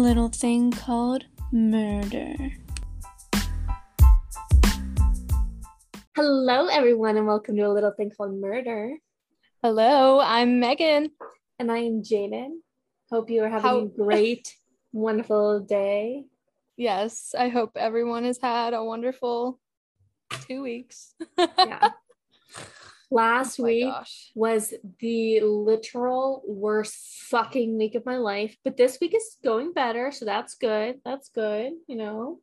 little thing called murder. Hello, everyone, and welcome to a little thing called murder. Hello, I'm Megan. And I am Jaydyn. Hope you are having How- a great, wonderful day. Yes, I hope everyone has had a wonderful two weeks. Yeah. Last Oh week gosh. was the literal worst fucking week of my life, but this week is going better, so that's good. That's good, you know.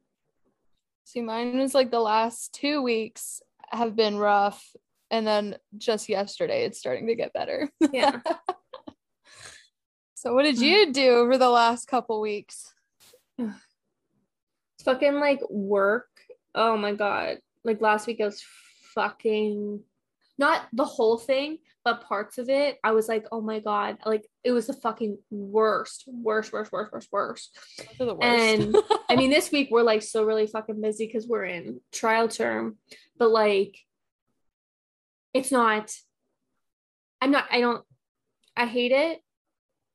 See, mine was like the last two weeks have been rough. And then just yesterday, it's starting to get better. Yeah. So, what did you do over the last couple weeks? It's fucking like work. Oh my god. Like last week I was fucking not the whole thing, but parts of it. I was like, oh my god, like it was the fucking worst, worst, worst, worst, worst, worst. Those are the worst. And I mean, this week we're like still really fucking busy because we're in trial term, but like it's not I'm not I don't I hate it,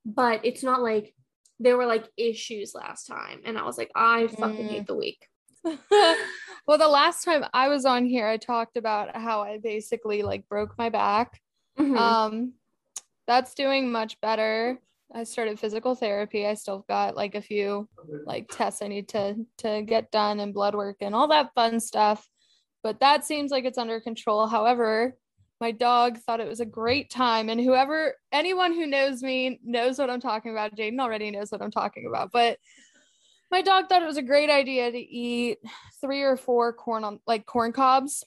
but it's not like there were like issues last time and I was like, I fucking Mm. hate the week. well, the last time I was on here, I talked about how I basically like broke my back. Mhm. Um, that's doing much better. I started physical therapy. I still got like a few like tests I need to to get done and blood work and all that fun stuff. But that seems like it's under control. However, my dog thought it was a great time, and whoever anyone who knows me knows what I'm talking about. Jaydyn already knows what I'm talking about, but my dog thought it was a great idea to eat three or four corn on like corn cobs.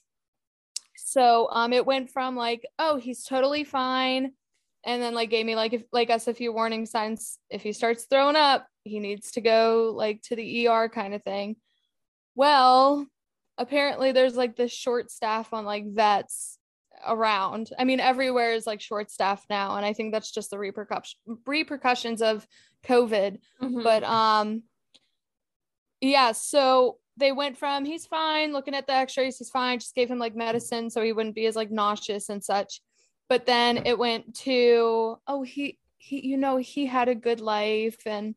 So um it went from like, oh, he's totally fine. And then like gave me like if like us a few warning signs. If he starts throwing up, he needs to go like to the ER kind of thing. Well, apparently there's like this short staff on like vets around. I mean, everywhere is like short staff now. And I think that's just the repercussion repercussions of COVID Mhm. but um yeah so they went from he's fine looking at the x-rays he's fine just gave him like medicine so he wouldn't be as like nauseous and such. But then it went to oh he he you know he had a good life and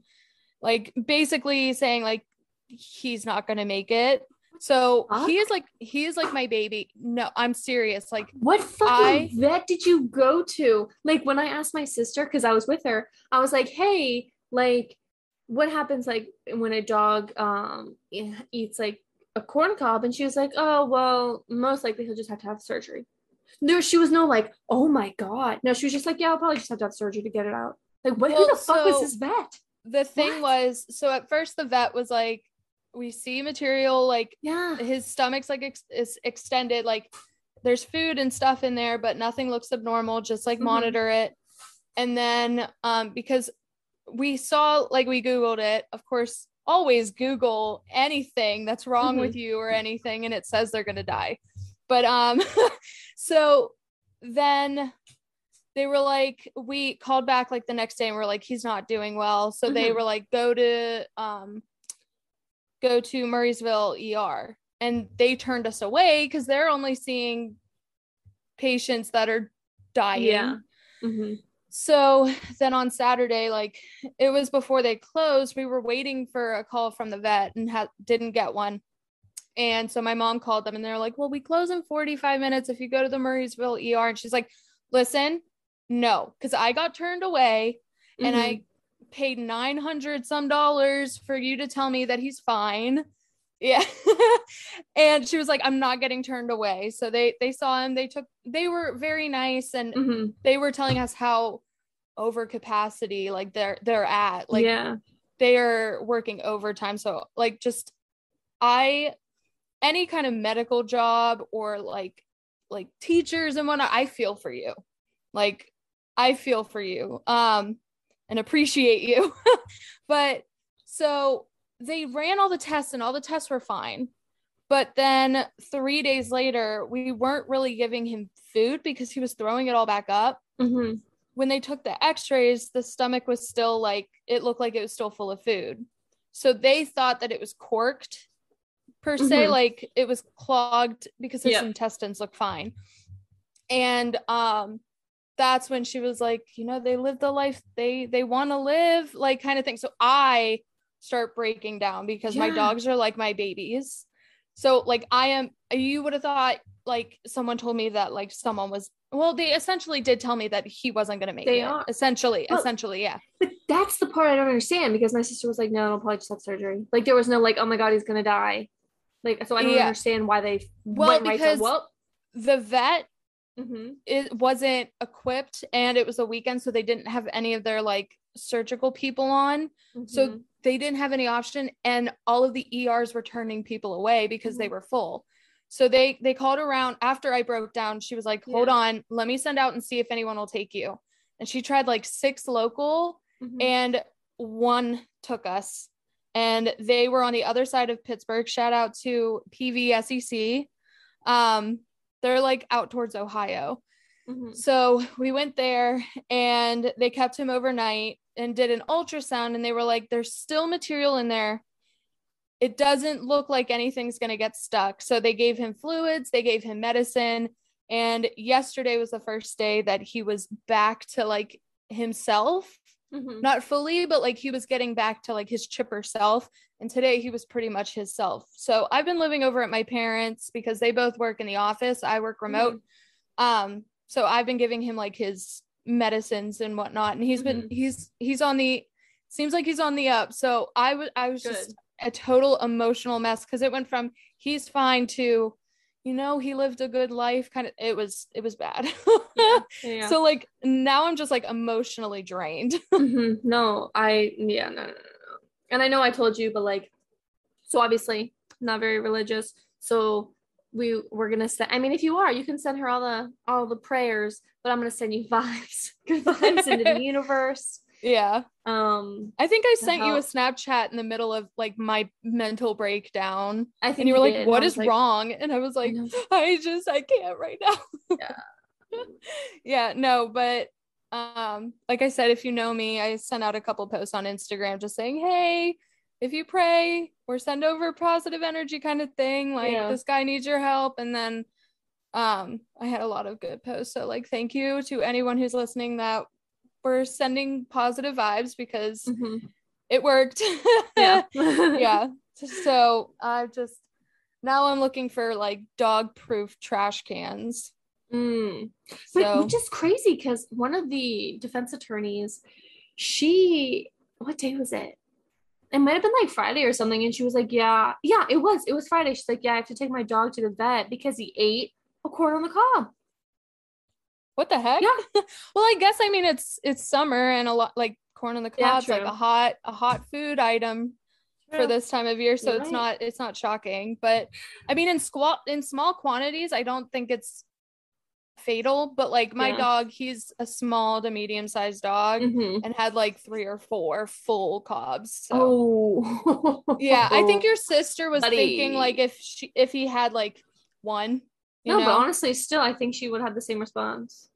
like basically saying like he's not to make it. So he is like he is like my baby. No i'm serious like What fucking I- vet did you go to? Like when I asked my sister, because I was with her, I was like, hey, like what happens like when a dog um eats like a corn cob? And she was like, oh well, most likely he'll just have to have surgery. No, she was no like, oh my god. No, she was just like, yeah, I'll probably just have to have surgery to get it out. Like what who Well, the fuck was so- this vet? the thing was so at first the vet was like we see material like Yeah. his stomach's like ex- is extended like there's food and stuff in there but nothing looks abnormal just like Mhm. monitor it and then um because we saw like we googled it of course always google anything that's wrong Mhm. with you or anything and it says they're going to die but um so then they were like we called back like the next day and we're like he's not doing well so they Mhm. were like go to um go to Murrysville ER and they turned us away because they're only seeing patients that are dying. Yeah. hmm So then on Saturday, like it was before they closed, we were waiting for a call from the vet and ha- didn't get one. And so my mom called them and they're like, Well, we close in 45 minutes if you go to the Murrysville ER. And she's like, Listen, no, because I got turned away and Mm-hmm. I paid 900 some dollars for you to tell me that he's fine. Yeah. and she was like, I'm not getting turned away. So they they saw him, they took they were very nice and hmm they were telling us how over capacity like they're they're at. Like yeah. they are working overtime. So like just I any kind of medical job or like like teachers and whatnot, I feel for you. Like I feel for you. Um and appreciate you. but so they ran all the tests and all the tests were fine. But then three days later, we weren't really giving him food because he was throwing it all back up hmm when they took the x-rays the stomach was still like it looked like it was still full of food so they thought that it was corked per se Mhm. like it was clogged because his Yep. intestines look fine and um that's when she was like you know they live the life they they want to live like kind of thing so i start breaking down because my dogs are like my babies. So like I am you would have thought like someone told me that like someone was well they essentially did tell me that he wasn't going to make They it. are. Essentially, Well, essentially, yeah. But that's the part I don't understand because my sister was like, no, I'll probably just have surgery. Like there was no like, oh my god, he's gonna die. Like so I don't Yeah. understand why they Well, went right because- to well. The vet mhm. it wasn't equipped and it was a weekend so they didn't have any of their like surgical people on. So Mhm. they didn't have any option and all of the ERs were turning people away because they Mhm. were full. So they they called around after I broke down. She was like, "Hold Yeah. on, let me send out and see if anyone will take you." And she tried like six local Mhm. and one took us. And they were on the other side of Pittsburgh. Shout out to PVSEC. Um they're like out towards Ohio. Mhm. So we went there and they kept him overnight and did an ultrasound and they were like, there's still material in there. It doesn't look like anything's going to get stuck. So they gave him fluids, they gave him medicine. And yesterday was the first day that he was back to like himself, Mhm. not fully, but like he was getting back to like his chipper self. And today he was pretty much his self. So I've been living over at my parents because they both work in the office. I work remote. Um, so I've been giving him like his medicines and whatnot, and he's been he's he's on the seems like he's on the up. So I was I was just Good. A total emotional mess because it went from he's fine to you know he lived a good life kind of it was it was bad Yeah. Yeah. so like now i'm just like emotionally drained Mhm. No, I yeah, no, no, no, no. And I know I told you, but like, so obviously not very religious. So we we're gonna send. I mean, if you are, you can send her all the all the prayers, but I'm gonna send you vibes, good vibes into the universe. Yeah Um, i think i sent you a snapchat in the middle of like my mental breakdown I think and you were like what is like, wrong and i was like. I just I can't right now. Yeah. yeah, no, but um like I said if you know me, I sent out a couple posts on Instagram just saying, "Hey, if you pray or send over positive energy kind of thing, like Yeah. this guy needs your help." And then um I had a lot of good posts. So like thank you to anyone who's listening that were sending positive vibes because Mhm. it worked. Yeah. yeah. So I just now I'm looking for like dog proof trash cans. Mm. But So which is crazy because one of the defense attorneys, she what day was it? It might have been like Friday or something, and she was like, "Yeah, yeah, it was. It was Friday." She's like, "Yeah, I have to take my dog to the vet because he ate a corn on the cob." What the heck? Yeah. well, I guess I mean it's it's summer and a lot like corn on the Yeah, cob's like a hot a hot food item for this time of year. So You're it's right. not it's not shocking. But I mean in squat in small quantities, I don't think it's fatal. But like my Yeah. dog, he's a small to medium sized dog Mhm. and had like three or four full cobs. So Oh, yeah, I think your sister was thinking like if she if he had like one, you no, know, but honestly, still, I think she would have the same response.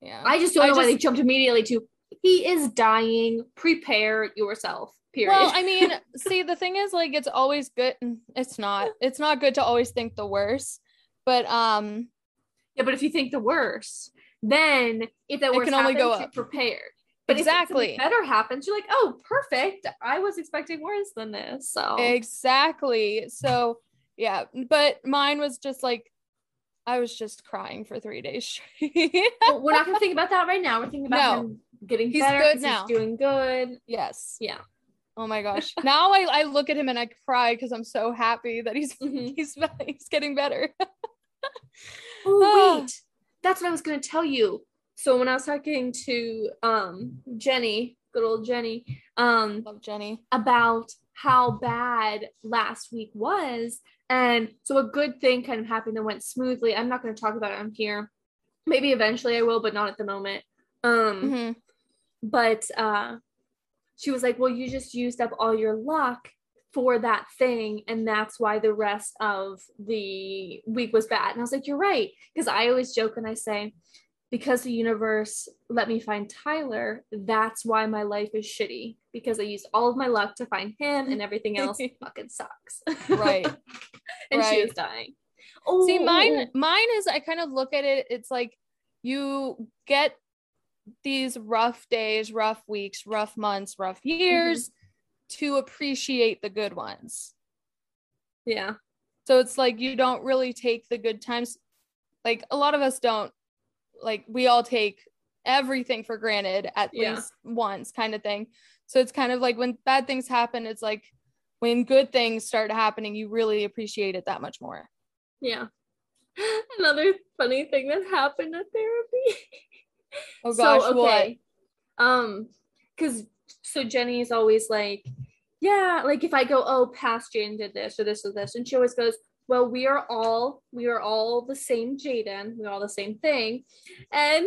yeah. I just don't I know why they jumped immediately to he is dying. Prepare yourself. Period. Well, I mean, see, the thing is, like, it's always good. It's not. It's not good to always think the worst. But um, Yeah, but if you think the worst, then if that worst can only go up. you're prepared. But Exactly. if better happens, you're like, oh, perfect. I was expecting worse than this. So exactly. So yeah, but mine was just like, I was just crying for three days straight. Well, we're not gonna think about that right now. We're thinking about No. him getting He's better. good now. He's doing good. yes. Yeah. Oh my gosh. Now I, I look at him and I cry because I'm so happy that he's Mhm. he's he's getting better. Oh wait, that's what I was gonna tell you. So when I was talking to um Jenny, good old Jenny, um, Love Jenny. about how bad last week was. And so a good thing kind of happened that went smoothly. I'm not going to talk about it on here. Maybe eventually I will, but not at the moment. Um, Mhm. but uh she was like, "Well, you just used up all your luck for that thing and that's why the rest of the week was bad." And I was like, "You're right." Because I always joke and I say, because the universe let me find Tyler, that's why my life is shitty because I used all of my luck to find him and everything else fucking sucks. Right. and she Right. was dying. Oh, See, mine mine is I kind of look at it, it's like you get these rough days, rough weeks, rough months, rough years, mm-hmm. to appreciate the good ones. Yeah. So it's like you don't really take the good times. Like a lot of us don't, like, we all take everything for granted at Yeah. least once, kind of thing. So it's kind of like when bad things happen, it's like when good things start happening, you really appreciate it that much more. Yeah. Another funny thing that happened at therapy. Oh gosh, what? Um, because so Jenny is always like, yeah, like if I go, oh, past Jane did this or this or this, and she always goes, well, we are all we are all the same Jaydyn, we're all the same thing, and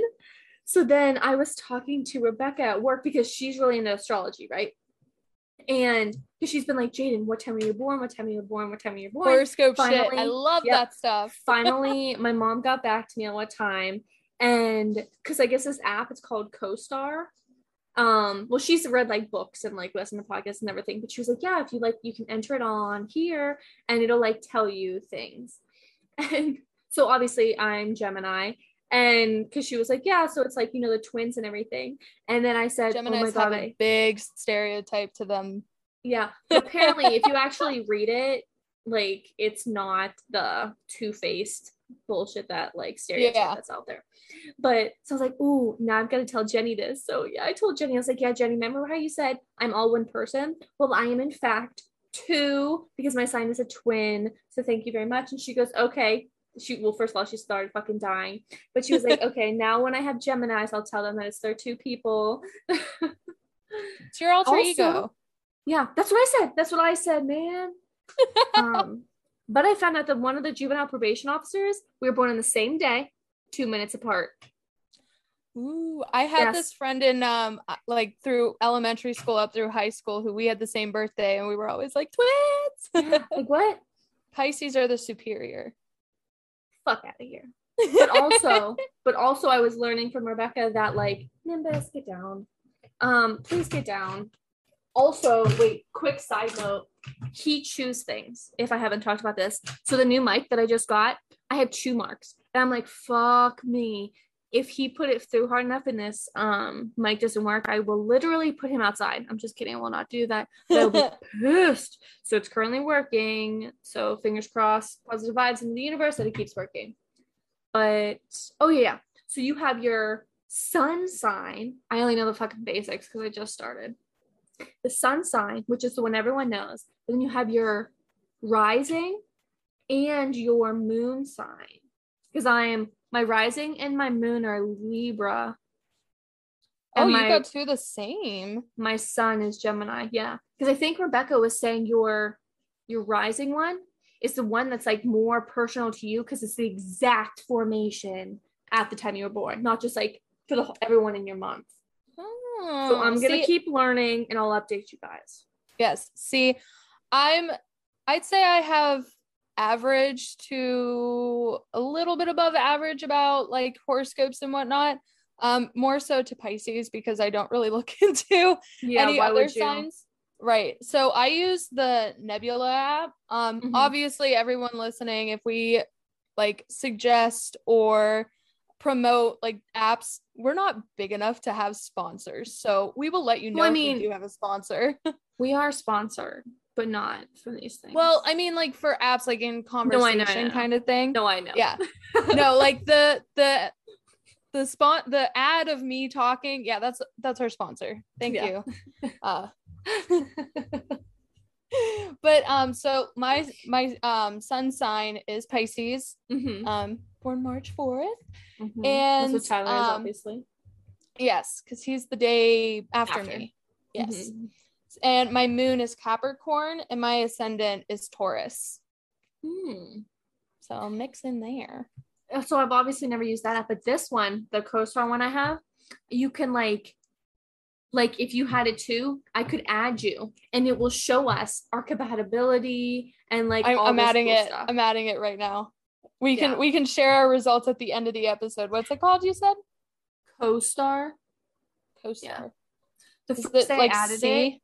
so then I was talking to Rebecca at work because she's really into astrology, right? And because she's been like, Jaydyn, what time are you born? What time are you born? What time are you born? Horoscope shit. I love yep. that stuff. finally my mom got back to me on what time and because i guess this app it's called co-star um well she's read like books and like listened to podcasts and everything but she was like yeah if you like you can enter it on here and it'll like tell you things and so obviously i'm gemini and because she was like yeah so it's like you know the twins and everything and then i said oh my god big stereotype to them. yeah. Apparently, if you actually read it, like it's not the two faced bullshit that like stereotype Yeah. that's out there. But so I was like, ooh, now I've got to tell Jenny this. So yeah, I told Jenny, I was like, yeah, Jenny, remember how you said I'm all one person? Well, I am in fact two because my sign is a twin. So thank you very much. And she goes, okay. She well, first of all, she started fucking dying, but she was like, okay, now when I have Gemini's, I'll tell them that it's their two people. It's your alter Also- ego. Yeah, that's what I said. That's what I said, man. um, but I found out that one of the juvenile probation officers, we were born on the same day, two minutes apart. Ooh, I had Yes. this friend in um uh, like through elementary school up through high school who we had the same birthday and we were always like twins. like what? Pisces are the superior. Fuck out of here. But also, but also, I was learning from Rebecca that like Nimbus, get down. Um, please get down. Also, wait, quick side note. He chews things. If I haven't talked about this, so the new mic that I just got, I have chew marks, and I'm like, fuck me. If he put it through hard enough and this um mic doesn't work, I will literally put him outside. I'm just kidding. I will not do that. But I'll be pissed. So it's currently working. So fingers crossed, positive vibes in the universe that it keeps working. But oh yeah, so you have your sun sign. I only know the fucking basics because I just started. The sun sign, which is the one everyone knows. Then you have your rising and your moon sign. Because I am my rising and my moon are Libra. oh, you my, got two the same. my sun is Gemini. Yeah. Because I think Rebecca was saying your your rising one is the one that's like more personal to you because it's the exact formation at the time you were born, not just like for the everyone in your month. Oh, So I'm gonna see, keep learning and I'll update you guys. Yes. See, I'm I'd say I have average to a little bit above average about like horoscopes and whatnot. Um, more so to Pisces because I don't really look into Yeah, any other signs. Right. So I use the Nebula app. Um, Mhm. obviously everyone listening, if we like suggest or promote like apps, we're not big enough to have sponsors. So we will let you know Well, I if mean- we do have a sponsor. We are sponsored, but not for these things. Well, I mean, like for apps, like in I know, conversation I know. kind of thing. no, I know. Yeah. no, like the the the spot the ad of me talking. Yeah, that's that's our sponsor. Thank Yeah. you. Uh, but um, so my my um sun sign is Pisces. Mhm, Um, born March fourth. mhm. and, that's Tyler is, um, obviously. Yes, because he's the day after, After. me. Yes. Mhm. And my moon is Capricorn, and my ascendant is Taurus. Hmm. So I'll mix in there. so I've obviously never used that app, but this one, the co-star one I have, you can like like if you had it too, I could add you and it will show us our compatibility and like I'm, I'm adding cool it. stuff. I'm adding it right now. We can Yeah. we can share our results at the end of the episode. What's it called? You said co-star. co-star. The Is first day like added C? it.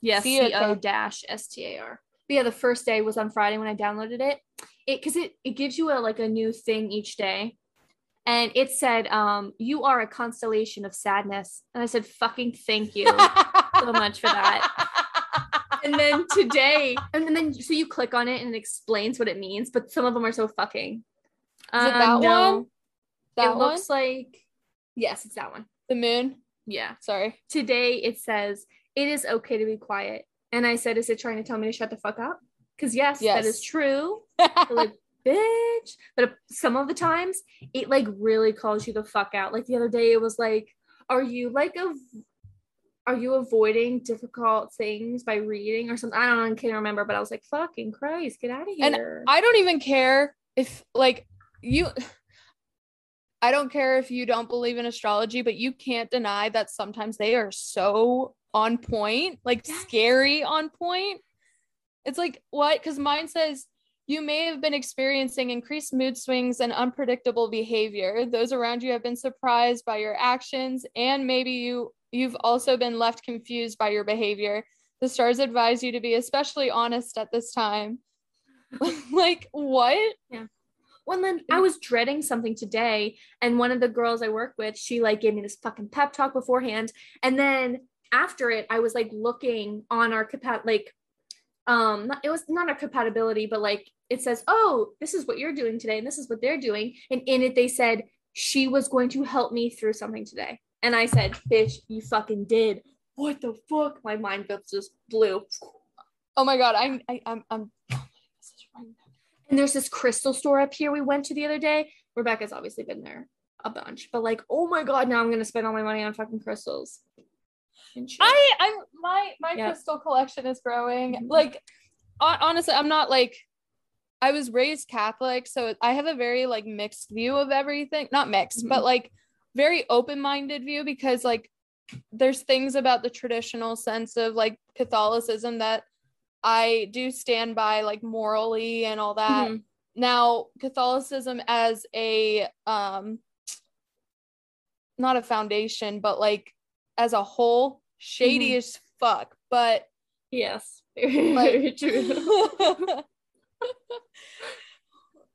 Yes, C O dash S T A R. But yeah, the first day was on Friday when I downloaded it. It because it it gives you a like a new thing each day. And it said, um, you are a constellation of sadness. And I said, fucking thank you so much for that. and then today, and then so you click on it and it explains what it means, but some of them are so fucking. Is it that um, one? That it one? looks like yes, it's that one. the moon. Yeah. Sorry. Today it says it is okay to be quiet, and I said, "Is it trying to tell me to shut the fuck up?" Because yes, Yes. that is true. Like bitch but some of the times it like really calls you the fuck out like the other day it was like are you like a are you avoiding difficult things by reading or something i don't know i can't remember but i was like fucking christ get out of here. And I don't even care if like you I don't care if you don't believe in astrology, but you can't deny that sometimes they are so on point, like Yes. scary on point. It's like what? Because mine says you may have been experiencing increased mood swings and unpredictable behavior. Those around you have been surprised by your actions, and maybe you you've also been left confused by your behavior. The stars advise you to be especially honest at this time. like what? Yeah. Well then i was dreading something today and one of the girls i work with she like gave me this fucking pep talk beforehand and then after it i was like looking on our compat like um it was not a compatibility but like it says oh this is what you're doing today and this is what they're doing and in it they said she was going to help me through something today and i said bitch you fucking did what the fuck my mind just blew Oh my god, I'm I, I'm I'm And there's this crystal store up here we went to the other day. Rebecca's obviously been there a bunch, but like, oh my god, now I'm gonna spend all my money on fucking crystals. I I'm my my Yeah. crystal collection is growing. Mhm. Like honestly, I'm not like I was raised Catholic, so I have a very like mixed view of everything. Not mixed, but Mhm. like very open-minded view because like there's things about the traditional sense of like Catholicism that I do stand by like morally and all that. Mhm. Now, Catholicism as a um not a foundation, but like as a whole, shady Mhm. as fuck. But yes, Like- very true.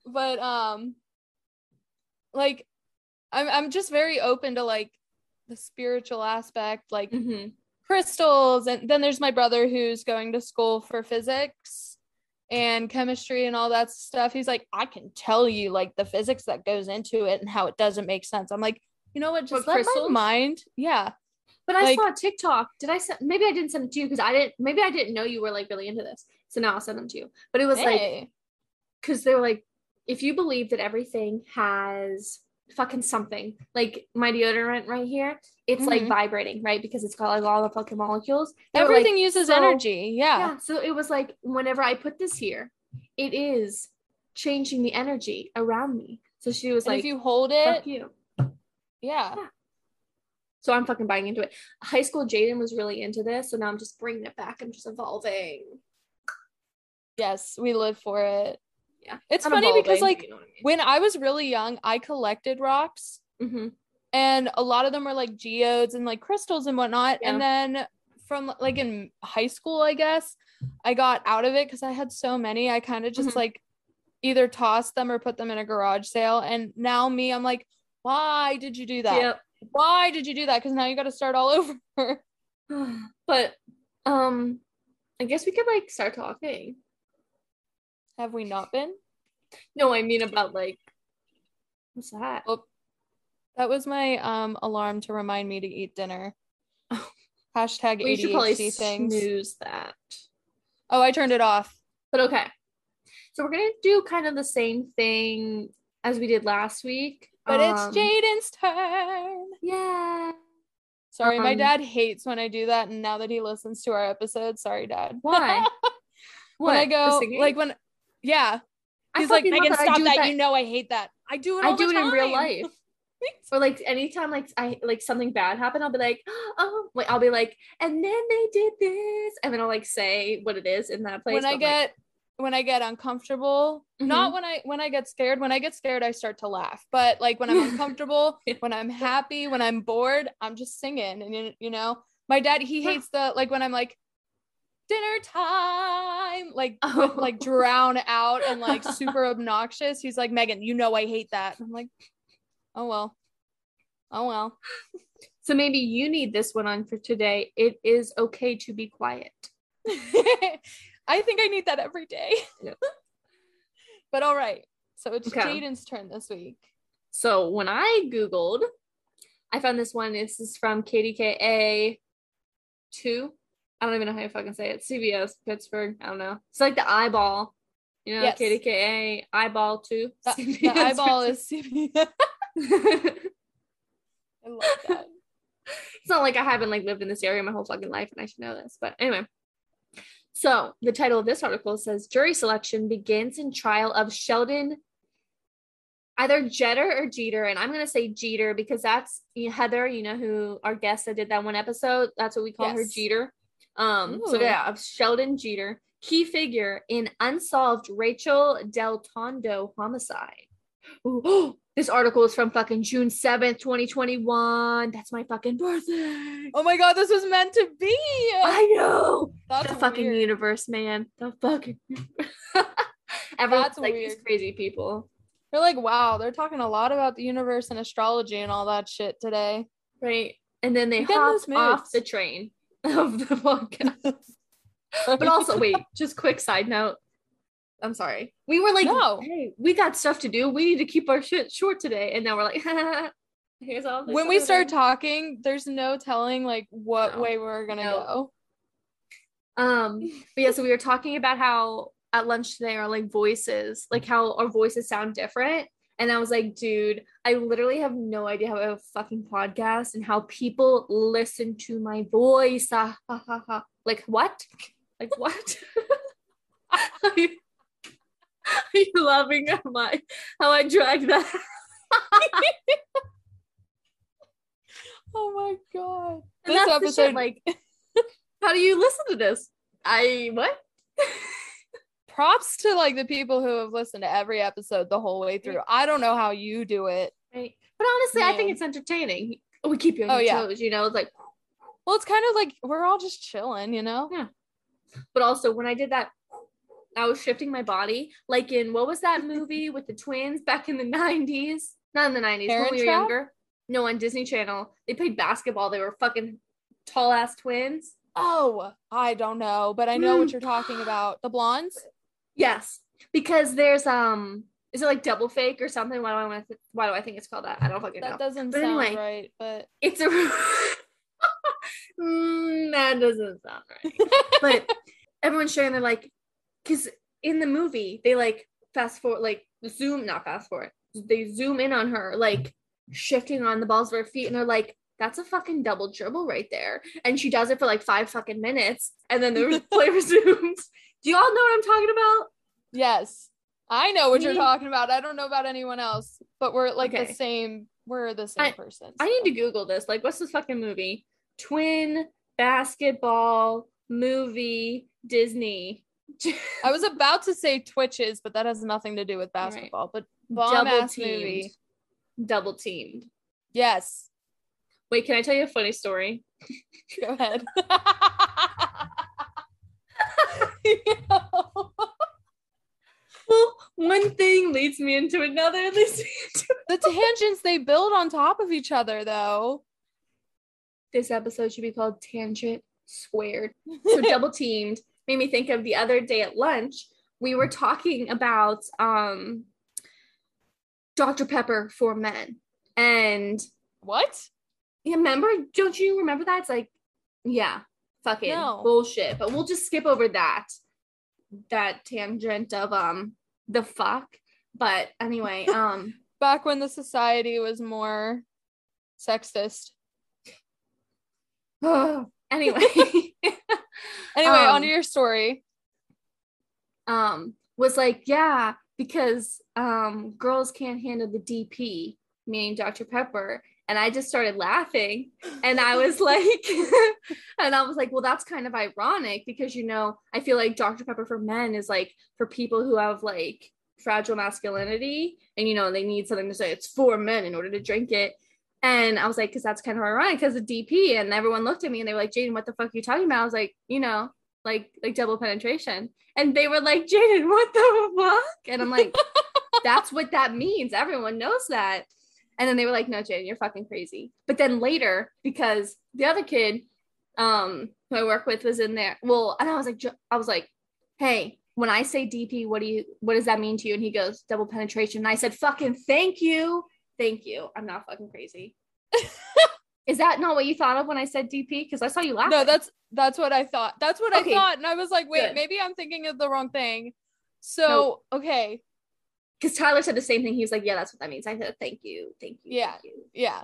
but um like I'm I'm just very open to like the spiritual aspect, like Mhm. crystals and then there's my brother who's going to school for physics and chemistry and all that stuff he's like i can tell you like the physics that goes into it and how it doesn't make sense i'm like you know what just What, let crystals? my mind yeah But I Like- saw a TikTok. Did I send? Maybe I didn't send it to you because I didn't. Maybe I didn't know you were like really into this. So now I'll send them to you. But it was like because they were like, if you believe that everything has fucking something, like my deodorant right here, it's like Mhm. vibrating, right? Because it's got like all the fucking molecules. Were like, everything uses so- energy yeah. yeah. So it was like whenever I put this here, it is changing the energy around me. So she was and like, if you hold it you. yeah So I'm fucking buying into it. High school Jaydyn was really into this, so now I'm just bringing it back. I'm just evolving. yes we live for it Yeah, it's funny because like you know I when i was really young i collected rocks mean. Mhm. and a lot of them were like geodes and like crystals and whatnot Yeah. and then from like in high school i guess i got out of it because i had so many i kind of just Mhm. like either tossed them or put them in a garage sale and now me i'm like why did you do that Yep. why did you do that because now you got to start all over but um, I guess we could like start talking. Have we not been No, I mean about like what's that? Oh. that was my um alarm to remind me to eat dinner hashtag we should probably things snooze that. oh i turned it off But okay. So we're gonna do kind of the same thing as we did last week. but Um, it's jaydyn's turn Yeah. Sorry, my Um, dad hates when I do that, and now that he listens to our episode, sorry, dad. Why? when I What, the go, like when, yeah, I he's like, Megan, that. Stop do that. You know I hate that. I do it. All I do it in real life. or like anytime like I like something bad happened, I'll be like, oh wait, I'll be like, and then they did this, and then I'll like say what it is in that place. when I but, like, get when I get uncomfortable, not Mhm. when I when I get scared. When I get scared, I start to laugh. But like when I'm uncomfortable, when I'm happy, when I'm bored, I'm just singing. And you- you know, my dad he hates the like when I'm like dinner time, like Oh. like drown out and like super obnoxious. He's like, Megan, you know I hate that. I'm like, oh well. Oh well. so maybe you need this one on for today. It is okay to be quiet. I think I need that every day. Yep. But all right. So it's Okay. Jaydyn's turn this week. So when I Googled, I found this one. This is from KDKA two. I don't even know how you fucking say it. CBS Pittsburgh. I don't know. It's like the eyeball. You know, Yes. KDKA eyeball too. The, the eyeball is CBS. I love that. It's not like I haven't like lived in this area my whole fucking life and I should know this. But anyway. So the title of this article says jury selection begins in trial of Sheldon either Jeter or Jeter, and I'm gonna say Jeter because that's Heather. You know who our guest that did that one episode. That's what we call her, Yes. Jeter. Um. So yeah, of Sheldon Jeter, key figure in unsolved Rachel Del Tondo homicide. Ooh, this article is from fucking June seventh, twenty twenty one. That's my fucking birthday. Oh my god, this was meant to be. I know That's the fucking weird. universe, man. The fucking. Everyone's That's like these crazy people, They're like, wow, they're talking a lot about the universe and astrology and all that shit today. right? And then they You get in hop off the train of the podcast. but also, wait, just quick side note. I'm sorry. We were like, No. hey, we got stuff to do. We need to keep our shit short today. And now we're like, here's all this when we start talking, there's no telling like what No. way we're gonna No. go. Um, but yeah, so we were talking about how at lunch today our like voices, like how our voices sound different. And I was like, dude, I literally have no idea how I have a fucking podcast and how people listen to my voice. Ah, ha, ha, ha. Like what? Like what? are, you, are you loving my how I drag that? Oh my god. And This the shit, episode like, how do you listen to this? I what? Props to like the people who have listened to every episode the whole way through. I don't know how you do it. Right. But honestly, I think it's entertaining. We keep you on Oh, your yeah. toes, you know, it's like Well, it's kind of like we're all just chilling, you know? Yeah. but also when I did that, I was shifting my body. Like in what was that movie with the twins back in the 90s? Not in the 90s, when we were Trap? younger. No, on Disney Channel. They played basketball. They were fucking tall ass twins. Oh, I don't know, but I know what Mm. you're talking about. The blondes? Yes. Because there's um is it like double fake or something? Why do I want to why do I think it's called that? I don't fucking know. That doesn't But sound anyway. right, but it's a Mm, that doesn't sound right. but everyone's sharing they're like because in the movie they like fast forward like zoom not fast forward they zoom in on her like shifting on the balls of her feet and they're like that's a fucking double dribble right there and she does it for like five fucking minutes and then the play resumes do you all know what i'm talking about yes. I know what you're talking about. I don't know about anyone else, but we're like Okay. the same. We're the same I- person. i need to google this like what's this fucking movie twin basketball movie disney I was about to say Twitches, but that has nothing to do with Right. basketball. But bomb double teamed movie. double teamed Yes. wait can i tell you a funny story Go ahead. well, one thing leads me into another leads me into the tangents they build on top of each other, though. this episode should be called tangent squared. So double teamed made me think of the other day at lunch we were talking about um dr pepper for men. And what? you remember? Don't you remember that? It's like yeah fucking No. bullshit but we'll just skip over that that tangent of um the fuck but anyway um Back when the society was more sexist. anyway Anyway, Um, onto your story. um was like yeah because um girls can't handle the dp meaning dr pepper and i just started laughing and i was like and i was like well that's kind of ironic because you know i feel like dr pepper for men is like for people who have like fragile masculinity and you know they need something to say it's for men in order to drink it. And i was like because that's kind of ironic because of dp and everyone looked at me and they were like jaydyn what the fuck are you talking about? I was like you know like like double penetration. And they were like jaydyn what the fuck? And i'm like that's what that means. Everyone knows that and then they were like no jaydyn you're fucking crazy but then later because the other kid um who I work with was in there. Well, and I was like, I was like, hey, when I say DP, what do you what does that mean to you? And he goes, double penetration. And I said, fucking thank you. Thank you. I'm not fucking crazy. Is that not what you thought of when I said DP? Because I saw you laugh. No, that's that's what I thought. That's what Okay. I thought. And I was like, wait, Good. maybe I'm thinking of the wrong thing. So, okay. Because Tyler said the same thing. He was like, yeah, that's what that means. I said, thank you, thank you. Yeah. thank you." Yeah.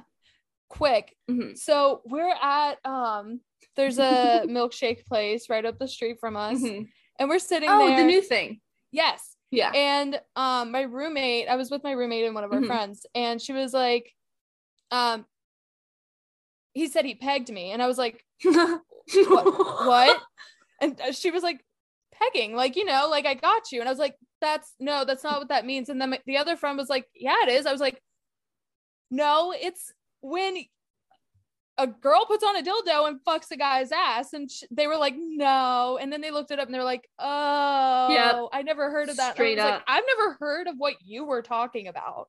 Quick. Mhm. So we're at um there's a milkshake place right up the street from us. Mhm. And we're sitting Oh, there. the new thing. yes. Yeah. And um my roommate, I was with my roommate and one of our Mhm. friends, and she was like, um, he said he pegged me, and I was like, what? what? And uh, she was like, pegging, like, you know, like I got you. And I was like, that's no, that's not what that means. And then my- the other friend was like, yeah, it is. I was like, no, it's when a girl puts on a dildo and fucks a guy's ass. And sh- they were like, no. And then they looked it up and they're like, oh, I never heard of that. Straight I was up. like, I've never heard of what you were talking about.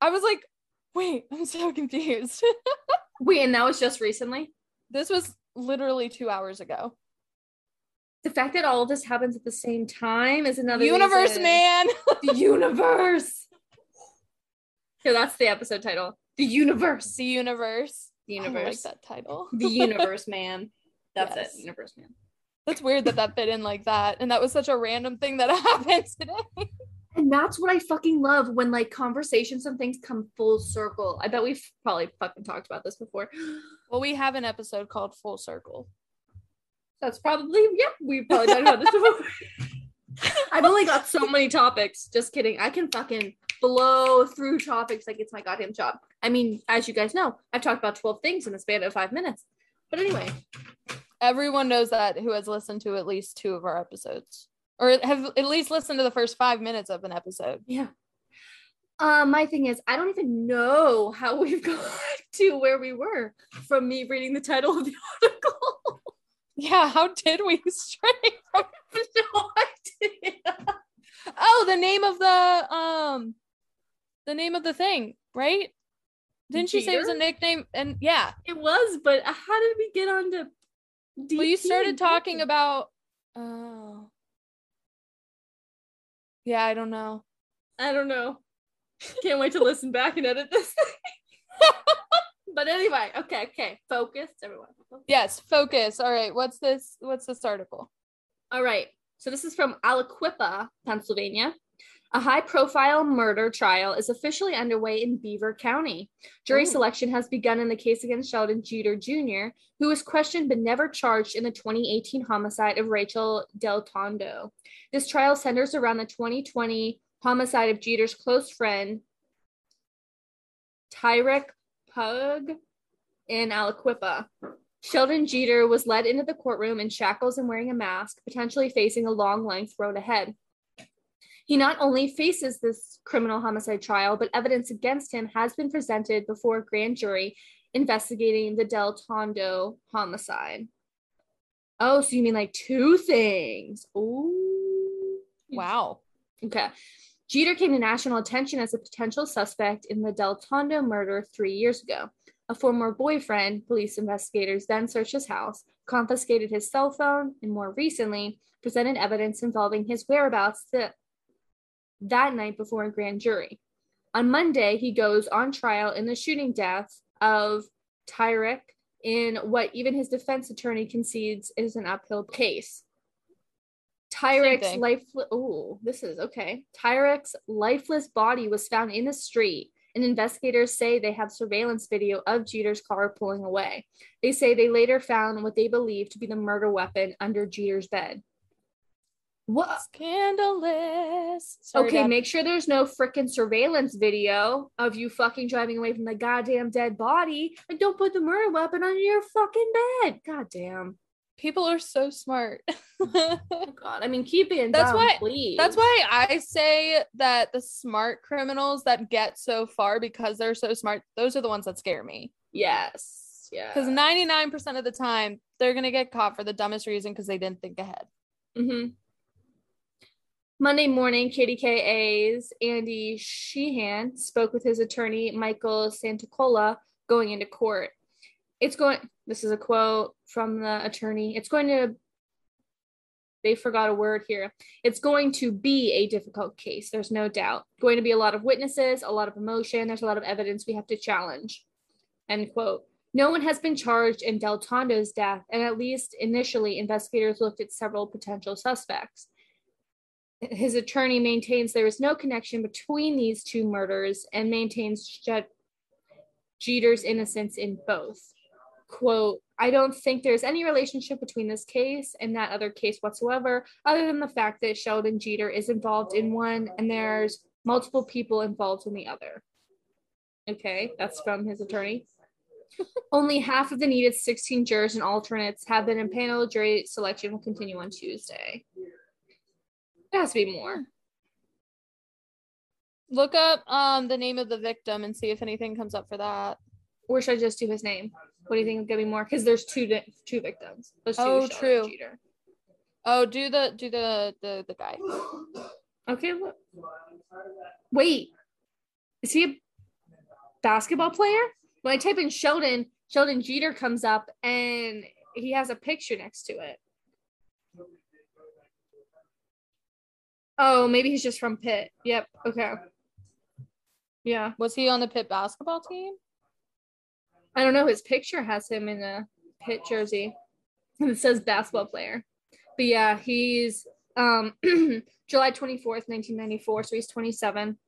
I was like, wait, I'm so confused. Wait, and that was just recently. this was literally two hours ago. The fact that all of this happens at the same time is another Universe, reason. man. The universe. Yeah, that's the episode title. The universe. The universe. The I like universe. that title. The universe, man. That's Yes. it. Universe, man. That's weird that that fit in like that, and that was such a random thing that happened today. And that's what I fucking love when like conversations and things come full circle. I bet we've probably fucking talked about this before. Well, we have an episode called Full Circle. That's probably yeah. We've probably talked about this before. I've only got so many topics. Just kidding. I can fucking blow through topics like it's my goddamn job. I mean, as you guys know, I've talked about 12 things in the span of five minutes. But anyway, Everyone knows that who has listened to at least two of our episodes, or have at least listened to the first five minutes of an episode. yeah. Um, my thing is, I don't even know how we've got to where we were from me reading the title of the article. Yeah, how did we stray from? no idea. Oh, the name of the um, the name of the thing, right? Didn't she say it was a nickname? And yeah, It was, but how did we get on to well, you started talking about. Oh, yeah, I don't know. I don't know. Can't wait to listen back and edit this. but anyway, okay, okay. Focus, everyone. Yes, focus. All right, what's this? What's this article? All right. So this is from Aliquippa, Pennsylvania. A high profile murder trial is officially underway in Beaver County. Jury Ooh. selection has begun in the case against Sheldon Jeter Jr., who was questioned but never charged in the 2018 homicide of Rachel Del Tondo. This trial centers around the 2020 homicide of Jeter's close friend, Tyrek Pugh in Aliquippa. Sheldon Jeter was led into the courtroom in shackles and wearing a mask, potentially facing a long length road ahead. He not only faces this criminal homicide trial, but evidence against him has been presented before a grand jury investigating the Del Tondo homicide. Oh, so you mean like two things? Ooh. Wow. Okay. Jeter came to national attention as a potential suspect in the Del Tondo murder three years ago. A former boyfriend, police investigators then searched his house, confiscated his cell phone, and more recently, presented evidence involving his whereabouts that, that night before a grand jury. On Monday, he goes on trial in the shooting death of Tyrek in what even his defense attorney concedes is an uphill case. Tyrek's lifeless. Oh, this is okay. Tyrek's lifeless body was found in the street, and investigators say they have surveillance video of Jeter's car pulling away. They say they later found what they believe to be the murder weapon under Jeter's bed. What? Scandalous. Sorry, Okay, Dad. make sure there's no freaking surveillance video of you fucking driving away from the goddamn dead body. And don't put the murder weapon under your fucking bed. God damn. People are so smart. Oh god. I mean, keep it That's down, why- please. That's why I say that the smart criminals that get so far because they're so smart, those are the ones that scare me. Yes. Yeah. Because 99% of the time, they're going to get caught for the dumbest reason because they didn't think ahead. hmm Monday morning, KDKA's Andy Sheehan spoke with his attorney, Michael Santicola, going into court. It's going this is a quote from the attorney. It's going to they forgot a word here. It's going to be a difficult case there's no doubt. Going to be a lot of witnesses a lot of emotion there's a lot of evidence we have to challenge. End quote. No one has been charged in del tondo's death and at least initially investigators looked at several potential suspects. His attorney maintains there is no connection between these two murders and maintains Jeter's innocence in both quote, I don't think there's any relationship between this case and that other case whatsoever, other than the fact that Sheldon Jeter is involved in one and there's multiple people involved in the other. Okay, that's from his attorney. Only half of the needed 16 jurors and alternates have been impaneled. Jury selection will continue on Tuesday. There has to be more. Look up um the name of the victim and see if anything comes up for that. Or should I just do his name? What do you think is gonna be more? Because there's two di- two victims. There's two Oh, true. Jeter. Oh, do the do the the the guy. Okay. Look. Wait, is he a basketball player? When I type in Sheldon, Sheldon Jeter comes up, and he has a picture next to it. Oh, maybe he's just from Pitt. Yep. Okay. Yeah. Was he on the Pitt basketball team? I don't know. His picture has him in a Pitt jersey, and it says basketball player. But yeah, he's um July twenty fourth, nineteen ninety four. So he's twenty seven.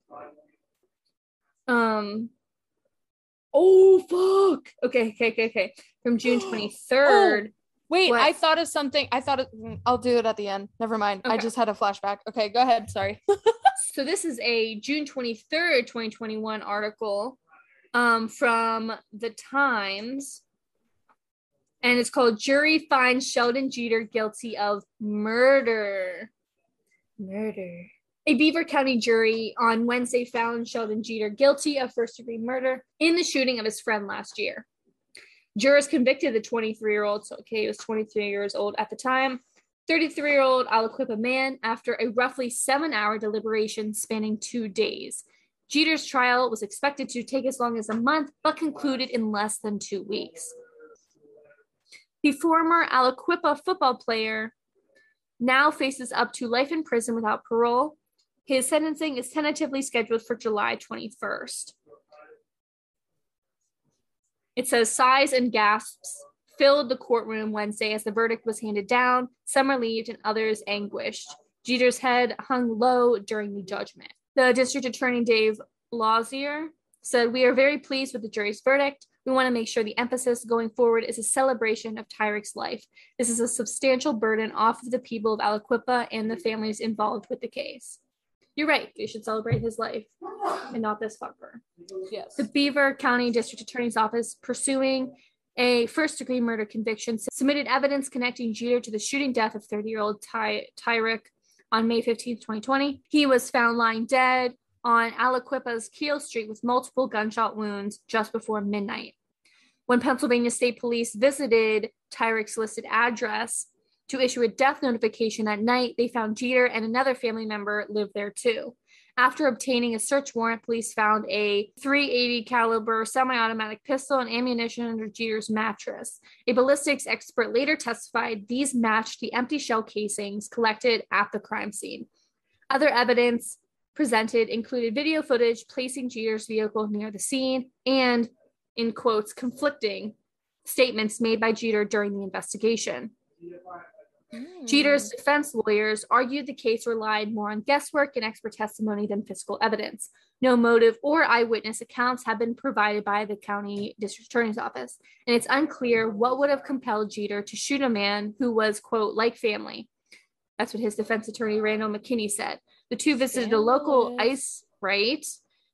Um. Oh fuck. Okay, okay, okay, okay. From June twenty third. Wait, What? I thought of something. I thought of, mm, I'll do it at the end. Never mind. I just had a flashback. Okay, go ahead. Sorry. So this is a June twenty third, twenty twenty one article, um, from the Times. And it's called Jury Finds Sheldon Jeter Guilty of Murder. Murder. A Beaver County jury on Wednesday found Sheldon Jeter guilty of first degree murder in the shooting of his friend last year. Jurors convicted the 23 year old, so okay, he was 23 years old at the time, 33 year old Aliquippa man after a roughly seven hour deliberation spanning two days. Jeter's trial was expected to take as long as a month, but concluded in less than two weeks. The former Aliquippa football player now faces up to life in prison without parole. His sentencing is tentatively scheduled for July 21st. It says sighs and gasps filled the courtroom Wednesday as the verdict was handed down. Some relieved and others anguished. Jeter's head hung low during the judgment. The district attorney, Dave Lozier, said, We are very pleased with the jury's verdict. We want to make sure the emphasis going forward is a celebration of Tyrek's life. This is a substantial burden off of the people of Aliquippa and the families involved with the case. You're right. They should celebrate his life and not this fucker. Yes. The Beaver County District Attorney's Office pursuing a first degree murder conviction submitted evidence connecting Jeter to the shooting death of 30 year old Ty- Tyrick on May 15, 2020. He was found lying dead on Aliquippa's Keel Street with multiple gunshot wounds just before midnight. When Pennsylvania State Police visited Tyrick's listed address to issue a death notification at night, they found Jeter and another family member lived there too. After obtaining a search warrant, police found a 380 caliber semi-automatic pistol and ammunition under Jeter's mattress. A ballistics expert later testified these matched the empty shell casings collected at the crime scene. Other evidence presented included video footage placing Jeter's vehicle near the scene and, in quotes, conflicting statements made by Jeter during the investigation. Mm. Jeter's defense lawyers argued the case relied more on guesswork and expert testimony than physical evidence. No motive or eyewitness accounts have been provided by the county district attorney's office, and it's unclear what would have compelled Jeter to shoot a man who was, quote, like family. That's what his defense attorney, Randall McKinney, said. The two visited a local ice, right?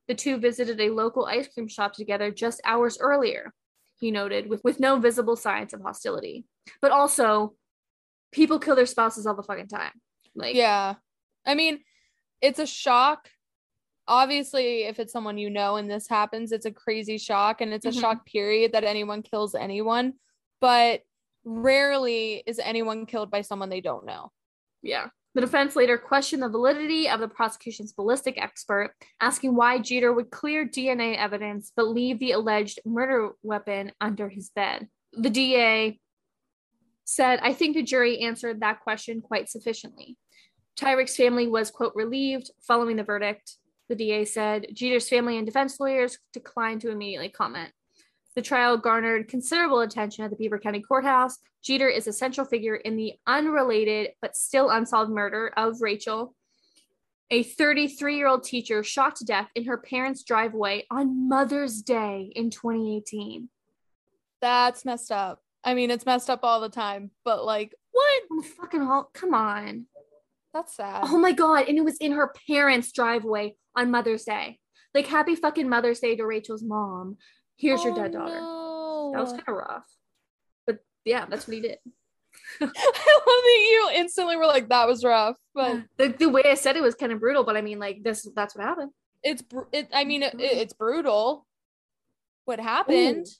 The two visited a local ice cream shop together just hours earlier, he noted, with, with no visible signs of hostility. But also, people kill their spouses all the fucking time. Like, Yeah. I mean, it's a shock. Obviously, if it's someone you know and this happens, it's a crazy shock and it's a Mhm. shock period that anyone kills anyone. But rarely is anyone killed by someone they don't know. yeah. The defense later questioned the validity of the prosecution's ballistic expert, asking why Jeter would clear DNA evidence but leave the alleged murder weapon under his bed. The DA said, I think the jury answered that question quite sufficiently. Tyrek's family was, quote, relieved following the verdict. The DA said Jeter's family and defense lawyers declined to immediately comment. The trial garnered considerable attention at the Beaver County Courthouse. Jeter is a central figure in the unrelated but still unsolved murder of Rachel, a 33 year old teacher shot to death in her parents' driveway on Mother's Day in 2018. That's messed up. I mean, it's messed up all the time, but like, what? Oh, fucking hell. Come on. That's sad. Oh my God. And it was in her parents' driveway on Mother's Day. Like, happy fucking Mother's Day to Rachel's mom. Here's oh, your dead oh, daughter. No. That was kind of rough. But yeah, that's what he did. I love that you instantly were like, that was rough. But the, the way I said it was kind of brutal, but I mean, like, this that's what happened. It's, br- it, I mean, it, it's brutal. What happened? Ooh,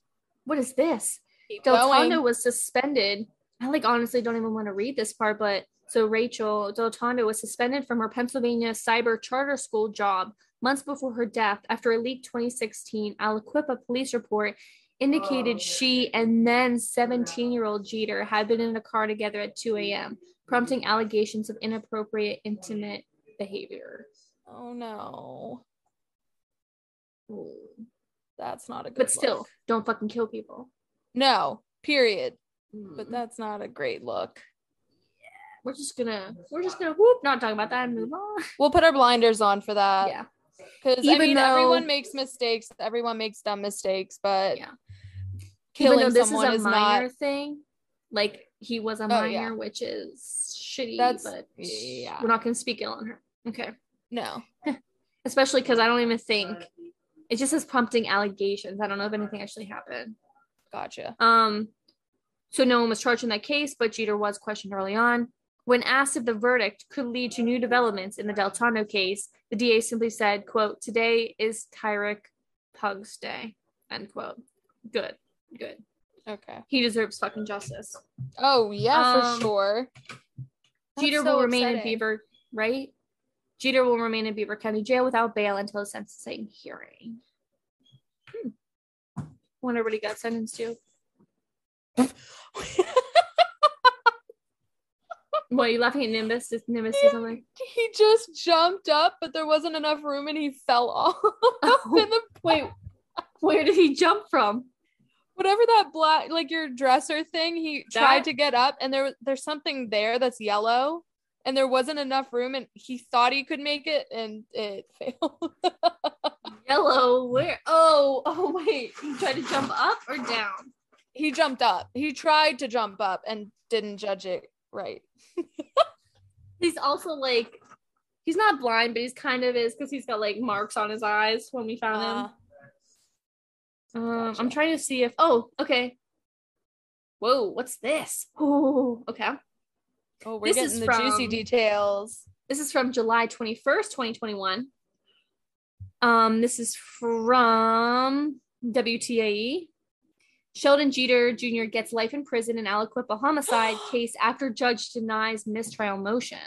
what is this? Keep Del Tondo was suspended. I like honestly don't even want to read this part, but so Rachel Del Tondo was suspended from her Pennsylvania cyber charter school job months before her death after a leaked 2016 Aliquippa police report indicated oh. she and then 17 year old Jeter had been in a car together at 2 a.m., prompting allegations of inappropriate intimate behavior. Oh no. Ooh. That's not a good But still, look. don't fucking kill people. No, period. Mm. But that's not a great look. Yeah. We're just gonna we're just gonna whoop, not talk about that and move on. We'll put our blinders on for that. Yeah. Because I mean, though, everyone makes mistakes. Everyone makes dumb mistakes, but yeah, killing this someone is, a minor not thing. Like he was a Oh, minor, yeah. which is shitty. That's- but yeah. we're not gonna speak ill on her. Okay, no. especially because I don't even think it just says prompting allegations. I don't know if anything actually happened. Gotcha. Um, so no one was charged in that case, but Jeter was questioned early on. When asked if the verdict could lead to new developments in the Del Tondo case, the DA simply said, quote, today is Tyrek Pugh's day, end quote. Good, good. Okay. He deserves fucking justice. Oh yeah, Um, for sure. That's Jeter so will remain in. Beaver, right? Jeter will remain in Beaver County Jail without bail until his sentencing hearing. What he got sentenced to. What, are you laughing at Nimbus? Is Nimbus do something? he just jumped up, but there wasn't enough room, and he fell off Oh. in the Wait, where did he jump from? whatever that black like your dresser thing. He That- tried to get up, and there there's something there that's yellow, and there wasn't enough room, and he thought he could make it, and it failed. Yellow, where? Oh, oh, wait. He tried to jump up or down? he jumped up. He tried to jump up and didn't judge it right. He's also like, he's not blind, but he's kind of is because he's got like marks on his eyes when we found Uh, him. Um, I'm trying to see if, oh, okay. Whoa, what's this? Oh, okay. oh, we're This getting is the juicy details. This is from July 21st, 2021. Um, this is from WTAE. Sheldon Jeter Jr. gets life in prison in Aliquippa homicide case after judge denies mistrial motion.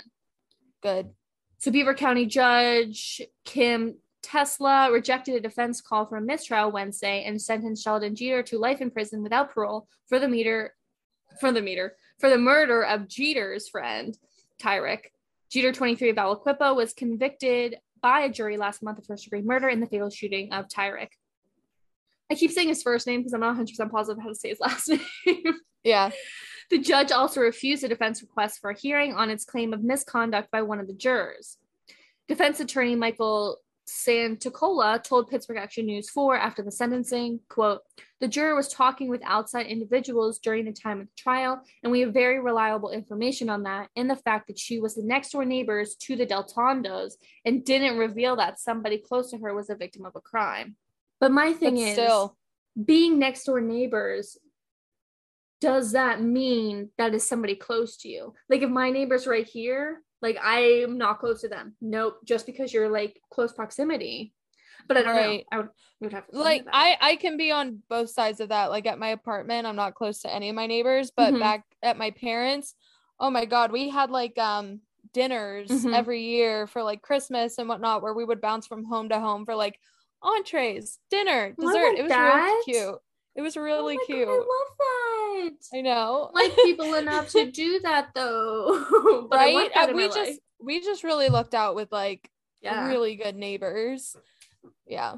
Good. So Beaver County Judge Kim Tesla rejected a defense call for a mistrial Wednesday and sentenced Sheldon Jeter to life in prison without parole for the meter for the meter for the murder of Jeter's friend Tyrek. Jeter, 23 of Aliquippa, was convicted by a jury last month of first degree murder in the fatal shooting of Tyrek. I keep saying his first name because I'm not 100% positive how to say his last name. Yeah. The judge also refused a defense request for a hearing on its claim of misconduct by one of the jurors. Defense attorney Michael Santicola told Pittsburgh Action News 4 after the sentencing, quote, the juror was talking with outside individuals during the time of the trial, and we have very reliable information on that and the fact that she was the next door neighbors to the Del Tondos and didn't reveal that somebody close to her was a victim of a crime. But my thing But is still, being next door neighbors does that mean that is somebody close to you like if my neighbor's right here like i'm not close to them nope just because you're like close proximity but i don't Right. know i would, would have to like. I I can be on both sides of that. Like at my apartment, I'm not close to any of my neighbors, but Mhm. back at my parents, oh my god, we had like um dinners Mhm. every year for like Christmas and whatnot, where we would bounce from home to home for like entrees, dinner, dessert. It was that. really cute. It was Oh really God, cute. I love that. I know. Like people enough to do that though. But right? that we just life. we just really lucked out with like yeah. really good neighbors. Yeah.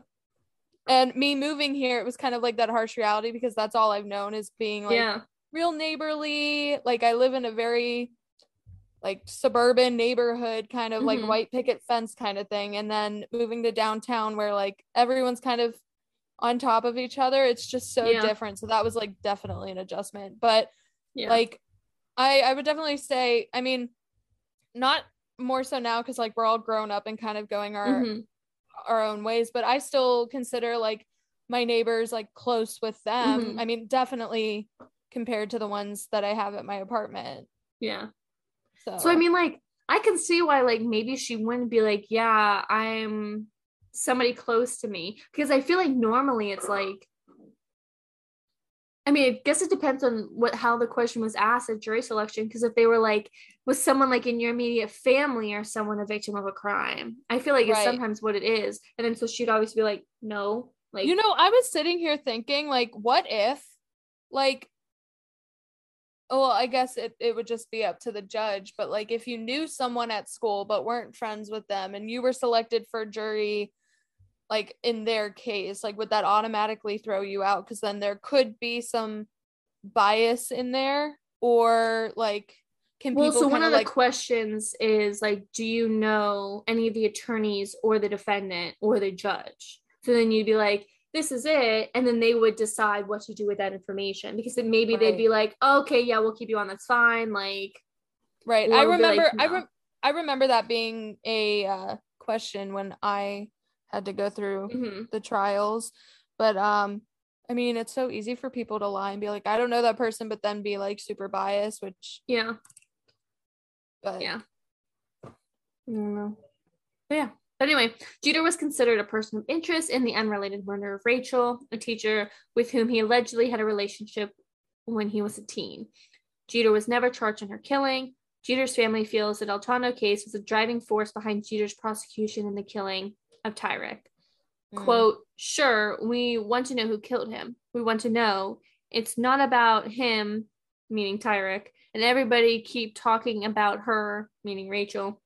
And me moving here, it was kind of like that harsh reality because that's all I've known is being like yeah. real neighborly. Like I live in a very like suburban neighborhood, kind of like Mhm. white picket fence kind of thing. And then moving to downtown where like everyone's kind of on top of each other. It's just so Yeah. different. So that was like definitely an adjustment. But Yeah. like I I would definitely say, I mean, not more so now because like we're all grown up and kind of going our Mhm. our own ways, but I still consider like my neighbors like close with them. Mhm. I mean, definitely compared to the ones that I have at my apartment. yeah. So, So I mean, like, I can see why, like, maybe she wouldn't be like, yeah, I'm somebody close to me, because I feel like normally it's like, I mean, I guess it depends on what how the question was asked at jury selection. Because if they were like, was someone like in your immediate family or someone a victim of a crime? I feel like it's sometimes what it is, and then so she'd always be like, no, like, you know, I was sitting here thinking, like, what if, like, oh, well, I guess it, it would just be up to the judge, but like, if you knew someone at school but weren't friends with them and you were selected for jury, like in their case, like, would that automatically throw you out? Because then there could be some bias in there, or like, can well, so one of the questions is like, do you know any of the attorneys or the defendant or the judge? So then you'd be like, this is it, and then they would decide what to do with that information because then maybe they'd be like, okay, yeah, we'll keep you on. That's fine. Like, Right. I it'll like, remember I no. rem- I remember that being a uh, question when I had to go through mhm. the trials. But um I mean it's so easy for people to lie and be like, I don't know that person, but then be like super biased, which yeah, but yeah. I don't know. But yeah. But anyway, Jeter was considered a person of interest in the unrelated murder of Rachel, a teacher with whom he allegedly had a relationship when he was a teen. Jeter was never charged in her killing. Jeter's family feels the Del Tondo case was a driving force behind Jeter's prosecution in the killing of Tyrek. mm, Quote, sure, we want to know who killed him. We want to know. It's not about him, meaning Tyrek, and everybody keep talking about her, meaning Rachel.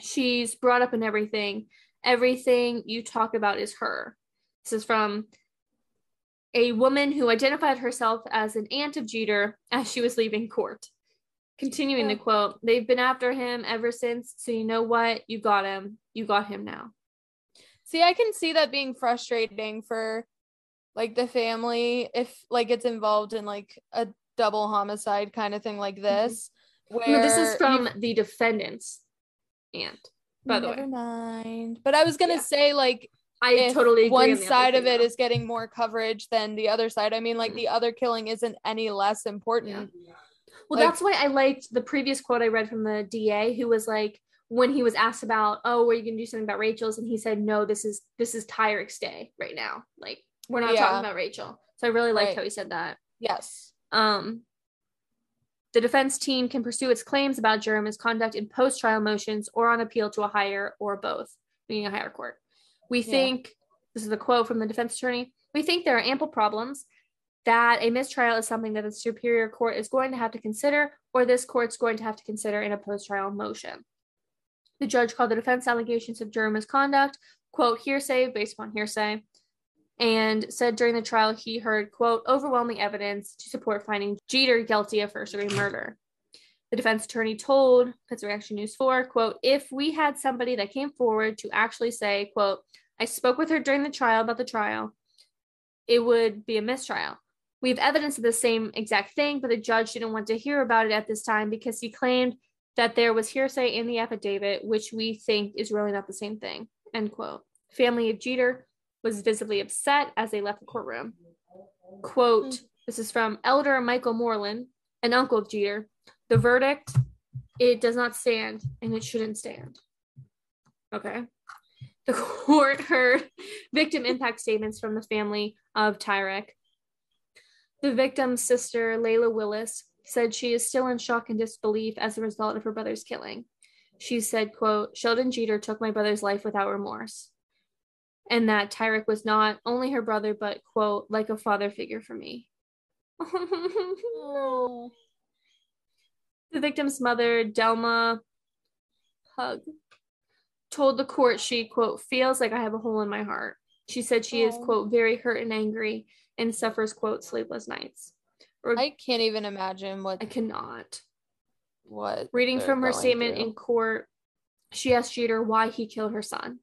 She's brought up in everything. Everything you talk about is her. This is from a woman who identified herself as an aunt of Jeter as she was leaving court. Continuing the quote, they've been after him ever since, so you know what? You got him. You got him now. See, I can see that being frustrating for like the family if like it's involved in like a double homicide kind of thing like this. Where Mm-hmm. No, this is you- from the defendant's aunt, by the Never way. mind. But I was gonna Yeah. say like I totally agree one on side of it is getting more coverage than the other side. I mean, like Mhm. the other killing isn't any less important. Well, like- that's why I liked the previous quote I read from the DA, who was like, when he was asked about, oh, were you gonna do something about Rachel's, and he said, no, this is this is Tyrek's day right now. Like we're not Yeah. talking about Rachel. So I really liked Right. how he said that. Yes. Um, the defense team can pursue its claims about juror conduct in post-trial motions or on appeal to a higher or both, meaning a higher court. We Yeah. think this is a quote from the defense attorney. We think there are ample problems that a mistrial is something that the superior court is going to have to consider, or this court's going to have to consider in a post-trial motion. The judge called the defense allegations of juror misconduct, quote, hearsay based upon hearsay, and said during the trial he heard, quote, overwhelming evidence to support finding Jeter guilty of first degree murder. The defense attorney told Pittsburgh Action News 4, quote, if we had somebody that came forward to actually say, quote, I spoke with her during the trial about the trial, it would be a mistrial. We have evidence of the same exact thing, but the judge didn't want to hear about it at this time because he claimed that there was hearsay in the affidavit, which we think is really not the same thing. End quote. Family of Jeter was visibly upset as they left the courtroom. Quote, hmm. this is from Elder Michael Moreland, an uncle of Jeter. The verdict, it does not stand and it shouldn't stand. Okay. The court heard victim impact statements from the family of Tyrek. The victim's sister, Layla Willis, said she is still in shock and disbelief as a result of her brother's killing. she said, quote, Sheldon Jeter took my brother's life without remorse. And that Tyrek was not only her brother, but, quote, like a father figure for me. Oh. The victim's mother, Delma Hug, told the court she, quote, feels like I have a hole in my heart. She said she is, Oh. quote, very hurt and angry and suffers, quote, sleepless nights. Or, I, I can't even imagine what I cannot. what Reading from her statement through. in court, she asked Jeter why he killed her son.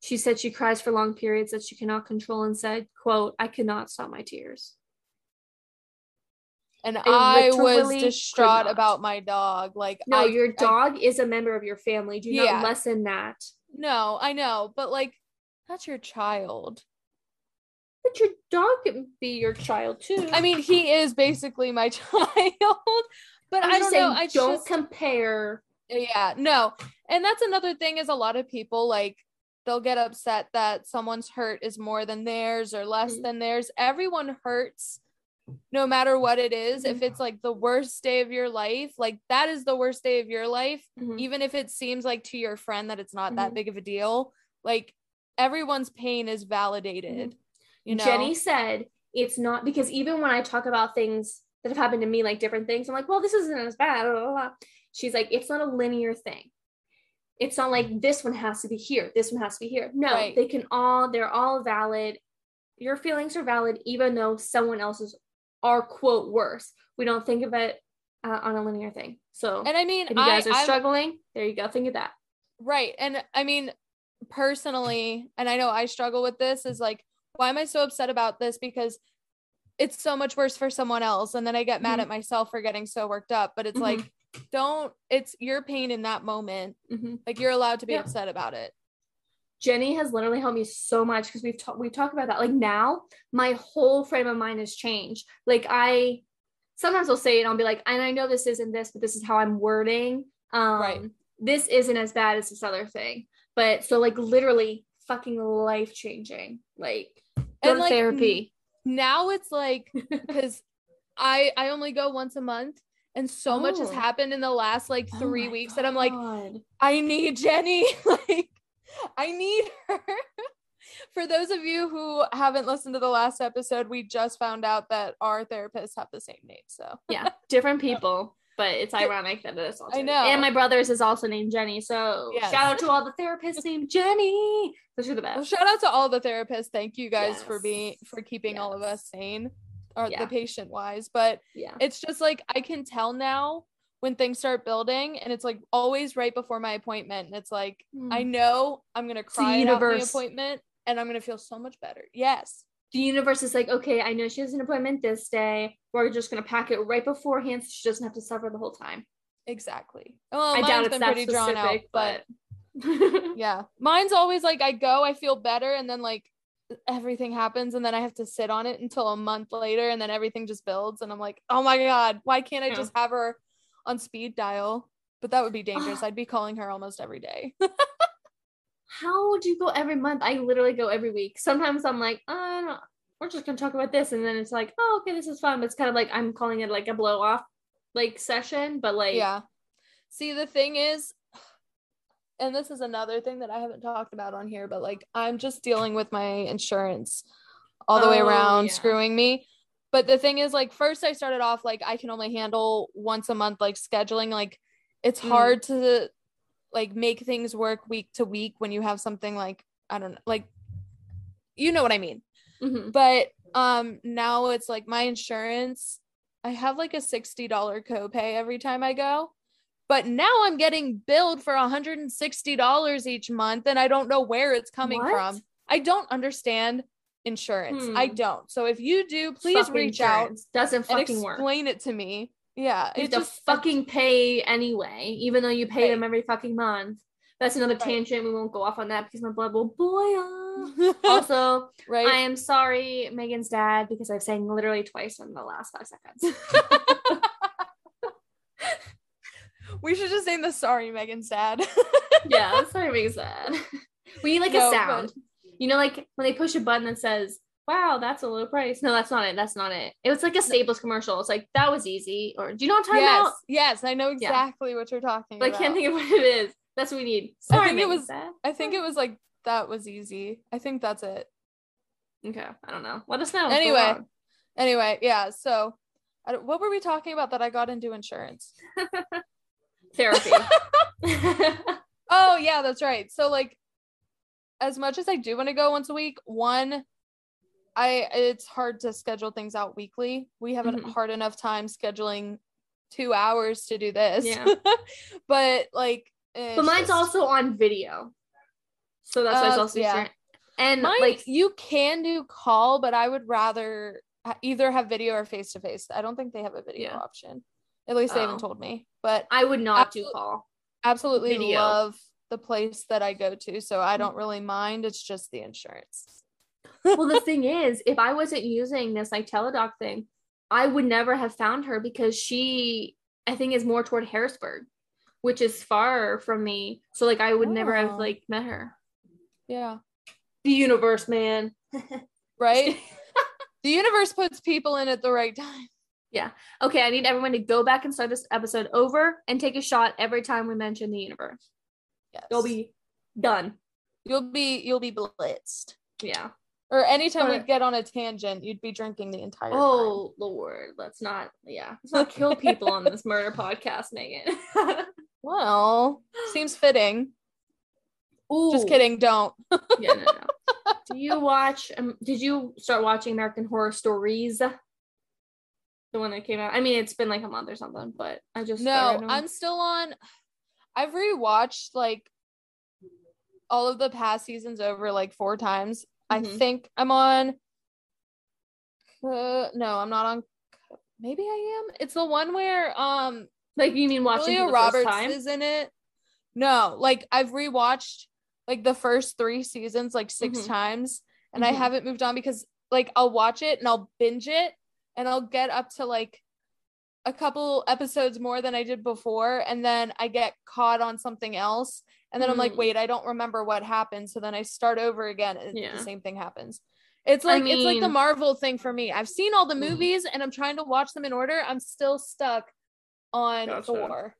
She said she cries for long periods that she cannot control and said, quote, I cannot stop my tears. and I was distraught about my dog. Like No, I, your I- dog is a member of your family. Do Yeah. not lessen that. no, I know, but like that's your child. But your dog can be your child too. I mean, he is basically my child, but I'm I don't know. I don't just compare. yeah, no, and that's another thing is a lot of people like they'll get upset that someone's hurt is more than theirs or less Mhm. than theirs. Everyone hurts no matter what it is. Mm-hmm. If it's like the worst day of your life, like that is the worst day of your life. Mhm. even if it seems like to your friend that it's not that Mhm. big of a deal, like everyone's pain is validated. You know. Jenny said it's not because even when I talk about things that have happened to me, like different things, I'm like, well, this isn't as bad. blah, blah, blah. She's like, it's not a linear thing. It's not like this one has to be here, this one has to be here. No, Right. they can all, they're all valid. Your feelings are valid, even though someone else's are quote worse. We don't think of it uh, on a linear thing. So and I mean, if you I, guys are I'm- struggling, there you go. Think of that. right, and I mean, personally, and I know I struggle with this. Is like, why am I so upset about this? Because it's so much worse for someone else, and then I get mad Mhm. at myself for getting so worked up. But it's Mhm. like, don't. It's your pain in that moment. Mhm. Like you're allowed to be Yeah. upset about it. Jenny has literally helped me so much because we've talked we talked about that. Like now, my whole frame of mind has changed. Like I sometimes I'll say it and I'll be like, and I know this isn't this, but this is how I'm wording. Um Right. this isn't as bad as this other thing. But so like literally fucking life changing. Like go And, like, therapy. now it's like because I I only go once a month and so much has Oh. happened in the last like Oh three my weeks that I'm like I need Jenny like I need her. For those of you who haven't listened to the last episode, we just found out that our therapists have the same name. So yeah, different people. But it's ironic that it's all I know. And my brother's is also named Jenny. So Yes. shout out to all the therapists named Jenny. Those are the well, best. shout out to all the therapists. Thank you guys for being for keeping all of us sane or Yeah. the patient wise. But Yeah. it's just like I can tell now when things start building and it's like always right before my appointment. And it's like I Mm. know I'm gonna cry about the appointment and I'm gonna feel so much better. Yes. The universe is like, okay, I know she has an appointment this day. We're just gonna pack it right beforehand so she doesn't have to suffer the whole time. Exactly. Well, I mine's doubt it's been that pretty drawn out, but but yeah, mine's always like I go, I feel better, and then like everything happens, and then I have to sit on it until a month later, and then everything just builds, and I'm like, oh my god, why can't I just have her on speed dial? But that would be dangerous. I'd be calling her almost every day. how would you go every month? I literally go every week. Sometimes I'm like, uh, we're just gonna talk about this, and then it's like, oh, okay, this is fun. But it's kind of like I'm calling it like a blow off like session, but like yeah. See, the thing is, and this is another thing that I haven't talked about on here, but like I'm just dealing with my insurance all the way Oh, around, yeah. screwing me. But the thing is, like, first I started off like I can only handle once a month, like scheduling. Like, it's Mm. hard to like make things work week to week when you have something like I don't know, like you know what I mean mhm. but um now it's like my insurance i have like a $60 copay every time i go but now i'm getting billed for $160 each month and i don't know where it's coming What? from i don't understand insurance i Hmm. don't so if you do please reach out. Doesn't fucking work. explain it to me yeah You have to just fucking pay anyway, even though you pay them every fucking month. That's another Right. tangent. We won't go off on that because my blood will boil. also, right I am sorry, Megan's dad, because I've sang literally twice in the last five seconds. we should just name the sorry megan's dad yeah, sorry, Megan's dad. We need like No, a but- sound. You know, like when they push a button that says wow, that's a low price. No, that's not it. That's not it. It was like a Staples commercial. It's like that was easy. Or do you know what I'm talking yes, about? yes, I know exactly what you're talking But I can't think of what it is. That's what we need. I think it was-. I think it was like that was easy. I think that's it. Okay, I don't know. Let us know. Anyway. Anyway, yeah. So, what were we talking about that I got into insurance? therapy. Oh yeah, that's right. So like as much as I do want to go once a week, one I it's hard to schedule things out weekly. We have a Mhm. hard enough time scheduling 2 hours to do this. Yeah. but like but mine's also on video, so that's why it's Uh, also yeah. different. And Mine, like, you can do call, but I would rather either have video or face to face. I don't think they have a video Yeah. option. At least they Oh. haven't told me. But I would not do call. absolutely Video. love the place that I go to, so I Mm-hmm. don't really mind. It's just the insurance. Well, the thing is, if I wasn't using this like Teladoc thing, I would never have found her because she, I think, is more toward Harrisburg, which is far from me. So like, I would never Oh. have like met her. Yeah. The universe, man. Right? the universe puts people in at the right time. Yeah. Okay, I need everyone to go back and start this episode over and take a shot every time we mention the universe. Yes. You'll be done. you'll be you'll be blitzed. Yeah. Or anytime we But- get on a tangent, you'd be drinking the entire time. Oh Lord, let's not. Yeah, let's not kill people on this murder podcast, Megan. Well, seems fitting. Ooh. Just kidding, don't. Yeah, no, no. Do you watch? Um, did you start watching American Horror Stories? The one that came out. I mean, it's been like a month or something, but I just No, I'm still on. I've rewatched like all of the past seasons over like four times. I Mhm. think I'm on. Uh, no, I'm not on. Maybe I am. It's the one where um like you mean watching Julia for the first Roberts time? is in it. No, like I've rewatched like the first three seasons like 6 Mhm. times, and I Mhm. haven't moved on because like I'll watch it and I'll binge it, and I'll get up to like a couple episodes more than I did before, and then I get caught on something else, and then I'm like, Mm. wait, I don't remember what happened, so then I start over again, and Yeah. the same thing happens. It's I like it's like the Marvel thing for me. I've seen all the Mm. movies and I'm trying to watch them in order. I'm still stuck on Gotcha. Thor.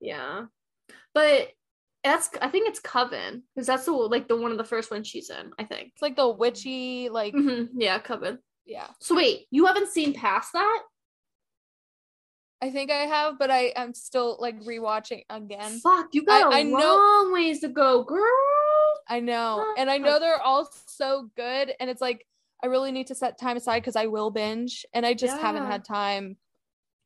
Yeah, but that's I think it's Coven because that's the like the one of the first ones she's in. I think. It's like the witchy, like Mhm, Yeah, Coven. yeah. So wait, you haven't seen past that? I think I have, but I am still like rewatching again. Fuck, you got a I- I know- long ways to go, girl. I know, and I know they're all so good, and it's like I really need to set time aside because I will binge, and I just haven't had time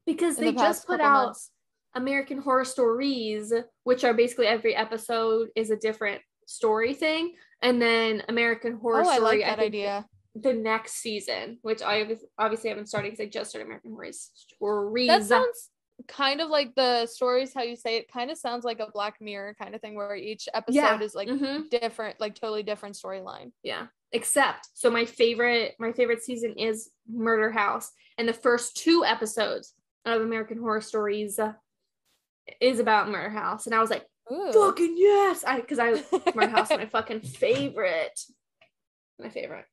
Because they the just put out months. American Horror Stories, which are basically every episode is a different story thing, and then American Horror Oh, I Story. like that think idea. The next season, which I obvi- obviously haven't started because I just started American Horror Stories. That sounds kind of like the stories how you say it. Kind of sounds like a Black Mirror kind of thing where each episode Yeah. is like Mhm. different, like totally different storyline. Yeah. Except, so my favorite, my favorite season is Murder House, and the first two episodes of American Horror Stories uh, is about Murder House, and I was like, Ooh. fucking yes, I because I Murder House my fucking favorite, my favorite.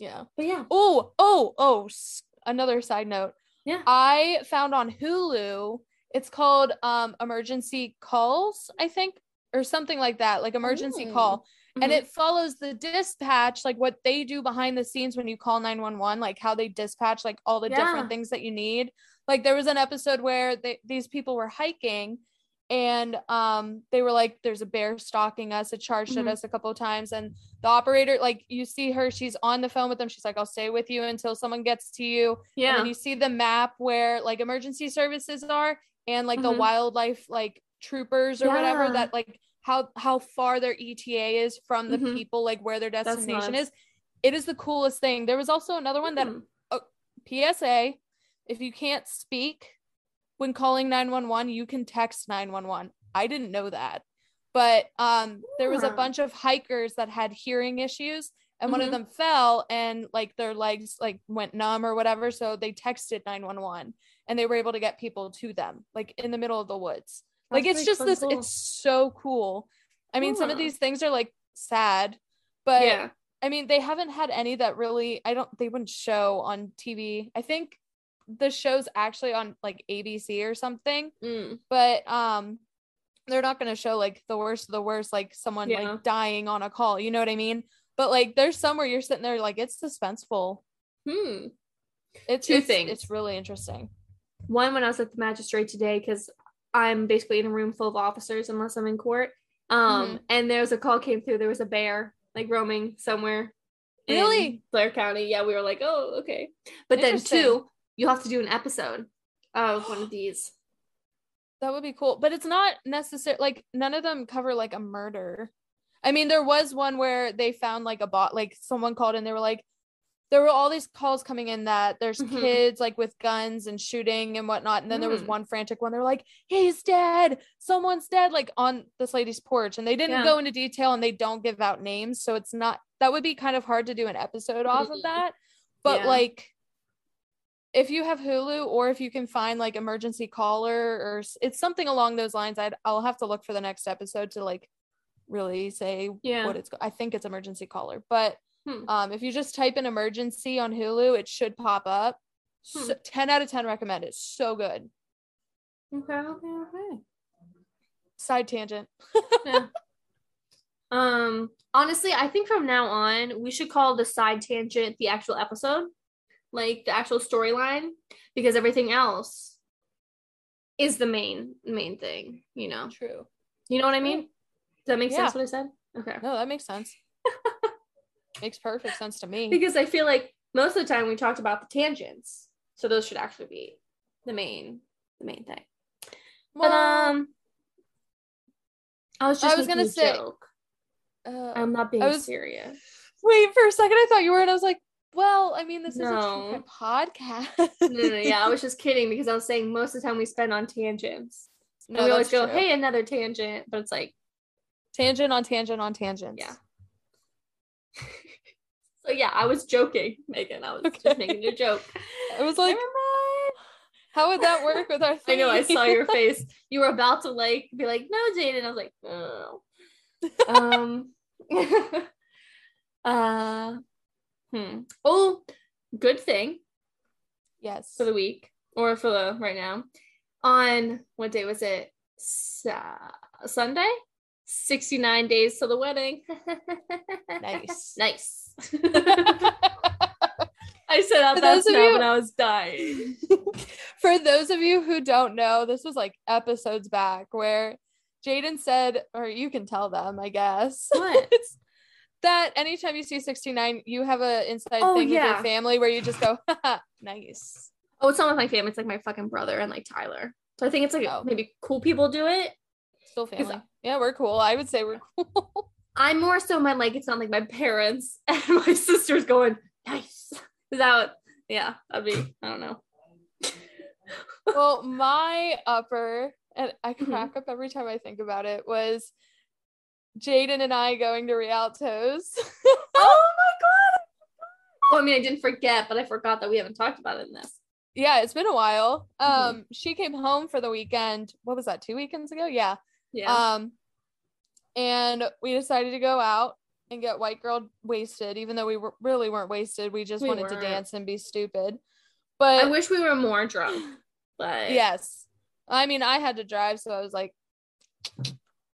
Yeah. But yeah, Oh, oh, oh, another side note. Yeah. I found on Hulu, it's called um Emergency Calls, I think, or something like that, like emergency Ooh. call. And Mhm. it follows the dispatch, like what they do behind the scenes when you call 911, like how they dispatch like all the Yeah. different things that you need. Like there was an episode where they, these people were hiking and um they were like there's a bear stalking us it charged at Mhm. us a couple of times and the operator like you see her she's on the phone with them she's like i'll stay with you until someone gets to you yeah, and you see the map where like emergency services are and like the Mhm. wildlife like troopers or whatever that like how how far their ETA is from the Mhm. people like where their destination is. It is the coolest thing. There was also another one that Mhm. PSA if you can't speak when calling 911 you can text 911. I didn't know that. But um there was a bunch of hikers that had hearing issues and one of Mhm. them fell and like their legs like went numb or whatever so they texted 911 and they were able to get people to them like in the middle of the woods like it's just fucking this cool. it's so cool i mean some of these things are like sad but yeah, I mean, they haven't had any that really I don't they wouldn't show on TV. I think the show's actually on like ABC or something, Mm. but um they're not going to show like the worst of the worst like someone Yeah. like dying on a call, you know what I mean? But like there's some where you're sitting there like it's suspenseful. Hmm. It's Two it's, things. It's really interesting. One when I was at the magistrate today because I'm basically in a room full of officers unless I'm in court. Um, Mm-hmm. and there was a call came through. There was a bear like roaming somewhere. Really? Blair County. Yeah, we were like, oh, okay. But then two, you have to do an episode of one of these. That would be cool. But it's not necessary like none of them cover like a murder. I mean, there was one where they found like a bot like someone called and they were like there were all these calls coming in that there's Mhm. kids like with guns and shooting and whatnot. And then there was Mm. one frantic one. They were like, he's dead. Someone's dead, like on this lady's porch. And they didn't Yeah. go into detail and they don't give out names. So it's not that would be kind of hard to do an episode off of Mhm. that. But Yeah. like if you have Hulu or if you can find like emergency caller or it's something along those lines, I'd I'll have to look for the next episode to like really say Yeah. what it's I think it's emergency caller. But Hmm. um if you just type in emergency on Hulu, it should pop up. Hmm. So, 10 out of 10 recommend it. So good. Okay, okay, okay. Side tangent. Yeah. um, honestly, I think from now on we should call the side tangent the actual episode, like the actual storyline, because everything else is the main main thing. You know, True. you know what I mean? Does that make sense? What I said? Okay. No, that makes sense. makes perfect sense to me. Because I feel like most of the time we talked about the tangents, so those should actually be the main the main thing. But Well, um, I was just I was gonna say- joke. uh, I'm not being was- serious. wait for a second. I thought you were, and I was like, well, I mean, this is a No. true crime podcast. no, no, no, yeah, I was just kidding because I was saying most of the time we spend on tangents. no, we always go, true. hey, another tangent, but it's like, tangent on tangent on tangents. Yeah. so yeah, I was joking, Megan. I was Okay. just making a joke. I was like, how would that work with our I know, I saw your face. You were about to like be like, no, Jaydyn. I was like, oh. um, uh, hmm. Oh, good thing yes. for the week or for the right now. On what day was it? Sa- Sunday? 69 days till the wedding. Nice. nice. I said out that those of now you- when I was dying. For those of you who don't know, this was like episodes back where Jaydyn said, or you can tell them, I guess. What? That anytime you see 69, you have a inside Oh, thing with your family where you just go, nice. Oh, it's not with my family. It's like my fucking brother and like Tyler. So I think it's like Oh. maybe cool people do it. Still family. Yeah, we're cool. I would say we're cool. I'm more so my like it's not like my parents and my sister's going nice. Is that what? Yeah, that'd be. I don't know. well, my upper, and I Mhm. crack up every time I think about it, was Jaydyn and I going to Rialto's. Oh my god! Well, I mean, I didn't forget, but I forgot that we haven't talked about it in this. yeah, it's been a while. Um, Mhm. she came home for the weekend. What was that? Two weekends ago? Yeah. Yeah. Um, and we decided to go out and get white girl wasted, even though we were, really weren't wasted. We just We wanted to weren't. dance and be stupid. But I wish we were more drunk, but yes, I mean, I had to drive, so I was like,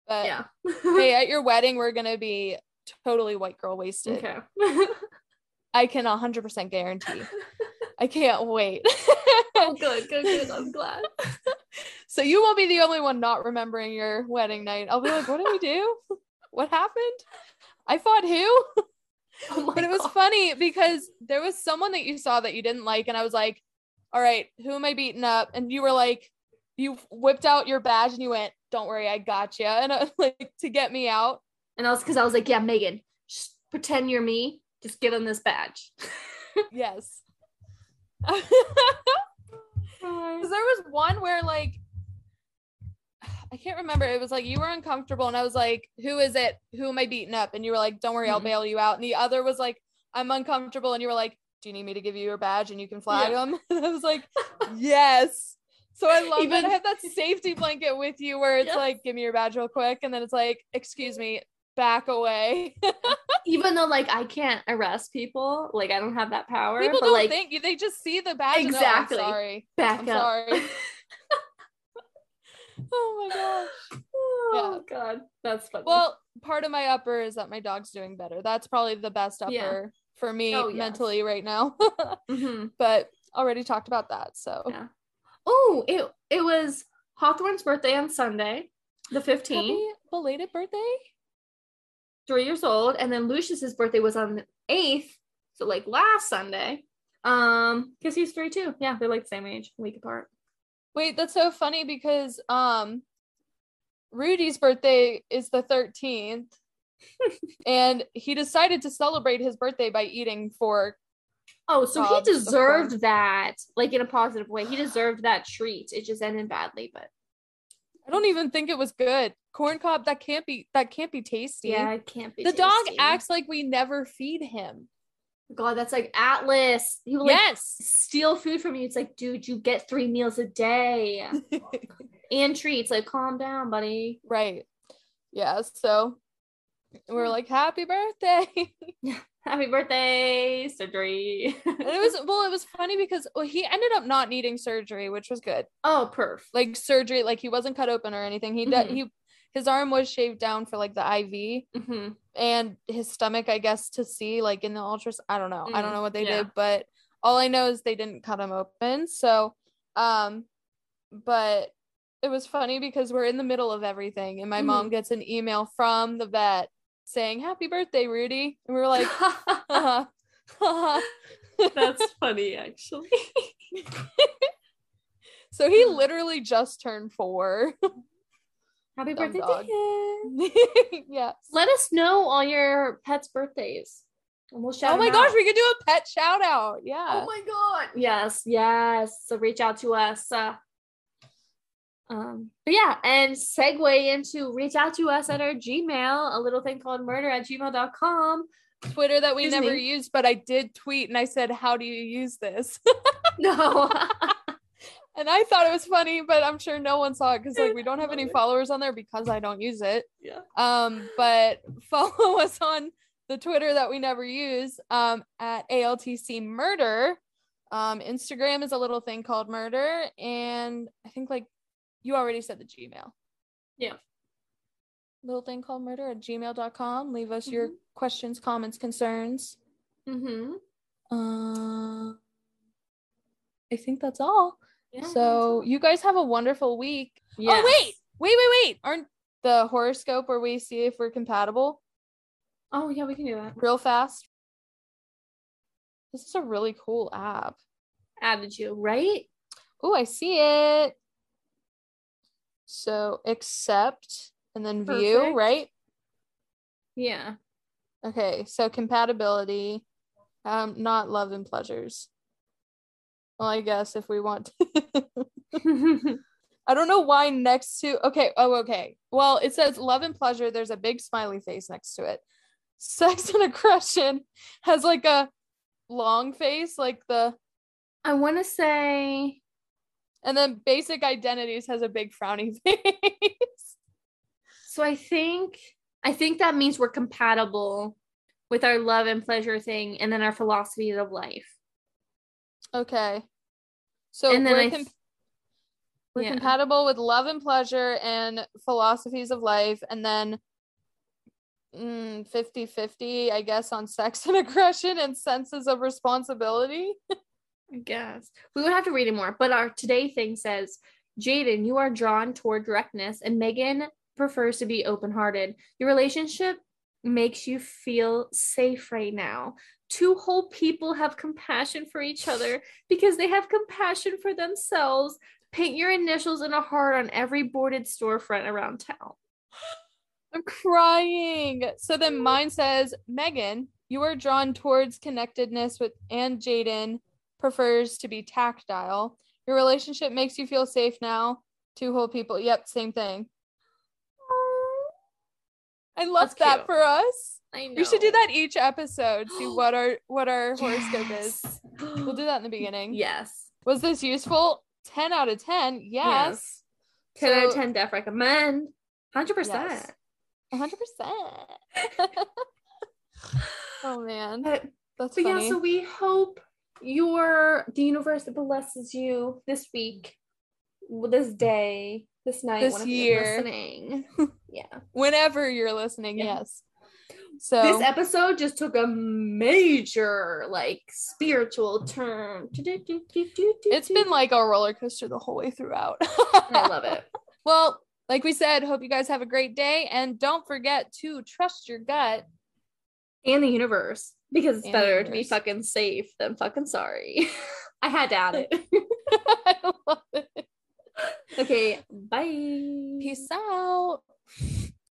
but yeah. hey, at your wedding, we're gonna be totally white girl wasted. okay. I can 100% guarantee. I can't wait. oh, good, good, good. I'm glad. so you won't be the only one not remembering your wedding night. I'll be like, what did we do? What happened? I fought who? Oh but it was God. funny because there was someone that you saw that you didn't like, and I was like, all right, who am I beating up? And you were like, you whipped out your badge and you went, don't worry, I got you. And I like, to get me out. And I was because I was like, yeah, Megan, just pretend you're me. Just give him this badge. Yes. Because there was one where like I can't remember. It was like you were uncomfortable, and I was like, "Who is it? Who am I beating up?" And you were like, "Don't worry, I'll Mhm. bail you out." And the other was like, "I'm uncomfortable," and you were like, "Do you need me to give you your badge and you can flag Yeah. them?" And I was like, "Yes." So I love that Even- I have that safety blanket with you, where it's Yes. like, "Give me your badge real quick," and then it's like, "Excuse me, back away. Even though like I can't arrest people, like I don't have that power. People but don't like think they just see the badge. and, "Oh, I'm Exactly. sorry. back I'm up. sorry. oh my gosh. oh god, that's funny. Well, part of my upper is that my dog's doing better. That's probably the best upper Yeah. for me Oh, yes. mentally right now. hmm but already talked about that. So Yeah. Oh, it it was Hawthorne's birthday on Sunday, the fifteenth. happy belated birthday. three years old, and then Lucius's birthday was on the eighth, so like last Sunday. Um, because he's three too. Yeah, they're like the same age, a week apart. Wait, that's so funny because um Rudy's birthday is the 13th. and he decided to celebrate his birthday by eating four. Oh, so he deserved that, like in a positive way. He deserved that treat. It just ended badly, but I don't even think it was good. Corn cob that can't be that can't be tasty. yeah, it can't be. the dog acts like we never feed him. God, that's like Atlas. He will like yes. steal food from you. It's like, dude, you get three meals a day and treats. Like, calm down, buddy. right. Yeah, so we're like happy birthday. Happy birthday, surgery. it was well, it was funny because well, he ended up not needing surgery, which was good. oh, perf. like surgery like he wasn't cut open or anything he did Mhm. he his arm was shaved down for like the iv hmm and his stomach i guess to see like in the ultras i don't know i don't Mm, know what they yeah. did but all i know is they didn't cut him open so um but it was funny because we're in the middle of everything and my Mm-hmm. mom gets an email from the vet saying happy birthday rudy and we were like uh-huh. That's funny, actually. so he literally just turned four Happy Dumb birthday dog. to him. yes Let us know all your pets' birthdays. And we'll shout oh my gosh, out. we could do a pet shout out. Yeah. Oh my god. Yes, yes. So reach out to us. Uh, um, but yeah, and segue into reach out to us at our Gmail, a little thing called murder at gmail.com. Twitter that we Excuse never me. used, but I did tweet and I said, How do you use this? No. and I thought it was funny, but I'm sure no one saw it because like we don't have any followers on there because I don't use it. yeah. Um, but follow us on the Twitter that we never use um at ALTC Murder. Um, Instagram is a little thing called Murder, and I think like you already said the Gmail. Yeah. Little thing called murder at gmail.com. Leave us your Mhm. questions, comments, concerns. Mm-hmm. Uh, I think that's all. Yeah, so you guys have a wonderful week. Yes. Oh wait, wait, wait, wait! Aren't the horoscope where we see if we're compatible Oh yeah, we can do that. real fast? This is a really cool app. Added you, right? Oh, I see it. So accept and then view, right? Yeah. Okay, so compatibility, um, not love and pleasures. Well, I guess if we want to. I don't know why next to okay, oh okay. Well, it says love and pleasure. There's a big smiley face next to it. Sex and aggression has like a long face, like the I want to say and then basic identities has a big frowny face. so. I think I think that means we're compatible with our love and pleasure thing, and then our philosophies of life. Okay. So And then we're, com- th- we're yeah. compatible with love and pleasure and philosophies of life, and then mm, 50-50, I guess, on sex and aggression and senses of responsibility. I guess we would have to read it more. But our today thing says, Jaydyn, you are drawn toward directness, and Megan prefers to be open hearted. Your relationship makes you feel safe right now. Two whole people have compassion for each other because they have compassion for themselves. Paint your initials in a heart on every boarded storefront around town. I'm crying. So then mine says, Megan, you are drawn towards connectedness with and Jaydyn prefers to be tactile. Your relationship makes you feel safe now. Two whole people. Yep, same thing. I love That's that cute. for us. I know. We should do that each episode. See what our what our horoscope is. We'll do that in the beginning. Yes. Was this useful? 10 out of 10. Yes. 10 out of 10 def recommend. 100%. Yes. hundred percent. Oh man, But, that's but funny. yeah, so we hope your the universe blesses you this week, this day, this night, This year. listening. yeah. Whenever you're listening, Yeah. yes. So This episode just took a major like spiritual turn. it's been like a roller coaster the whole way throughout. I love it. Well, like we said, hope you guys have a great day and don't forget to trust your gut. And the universe. Because it's And better to be fucking safe than fucking sorry. I had to add it. I love it. okay, bye. Peace out.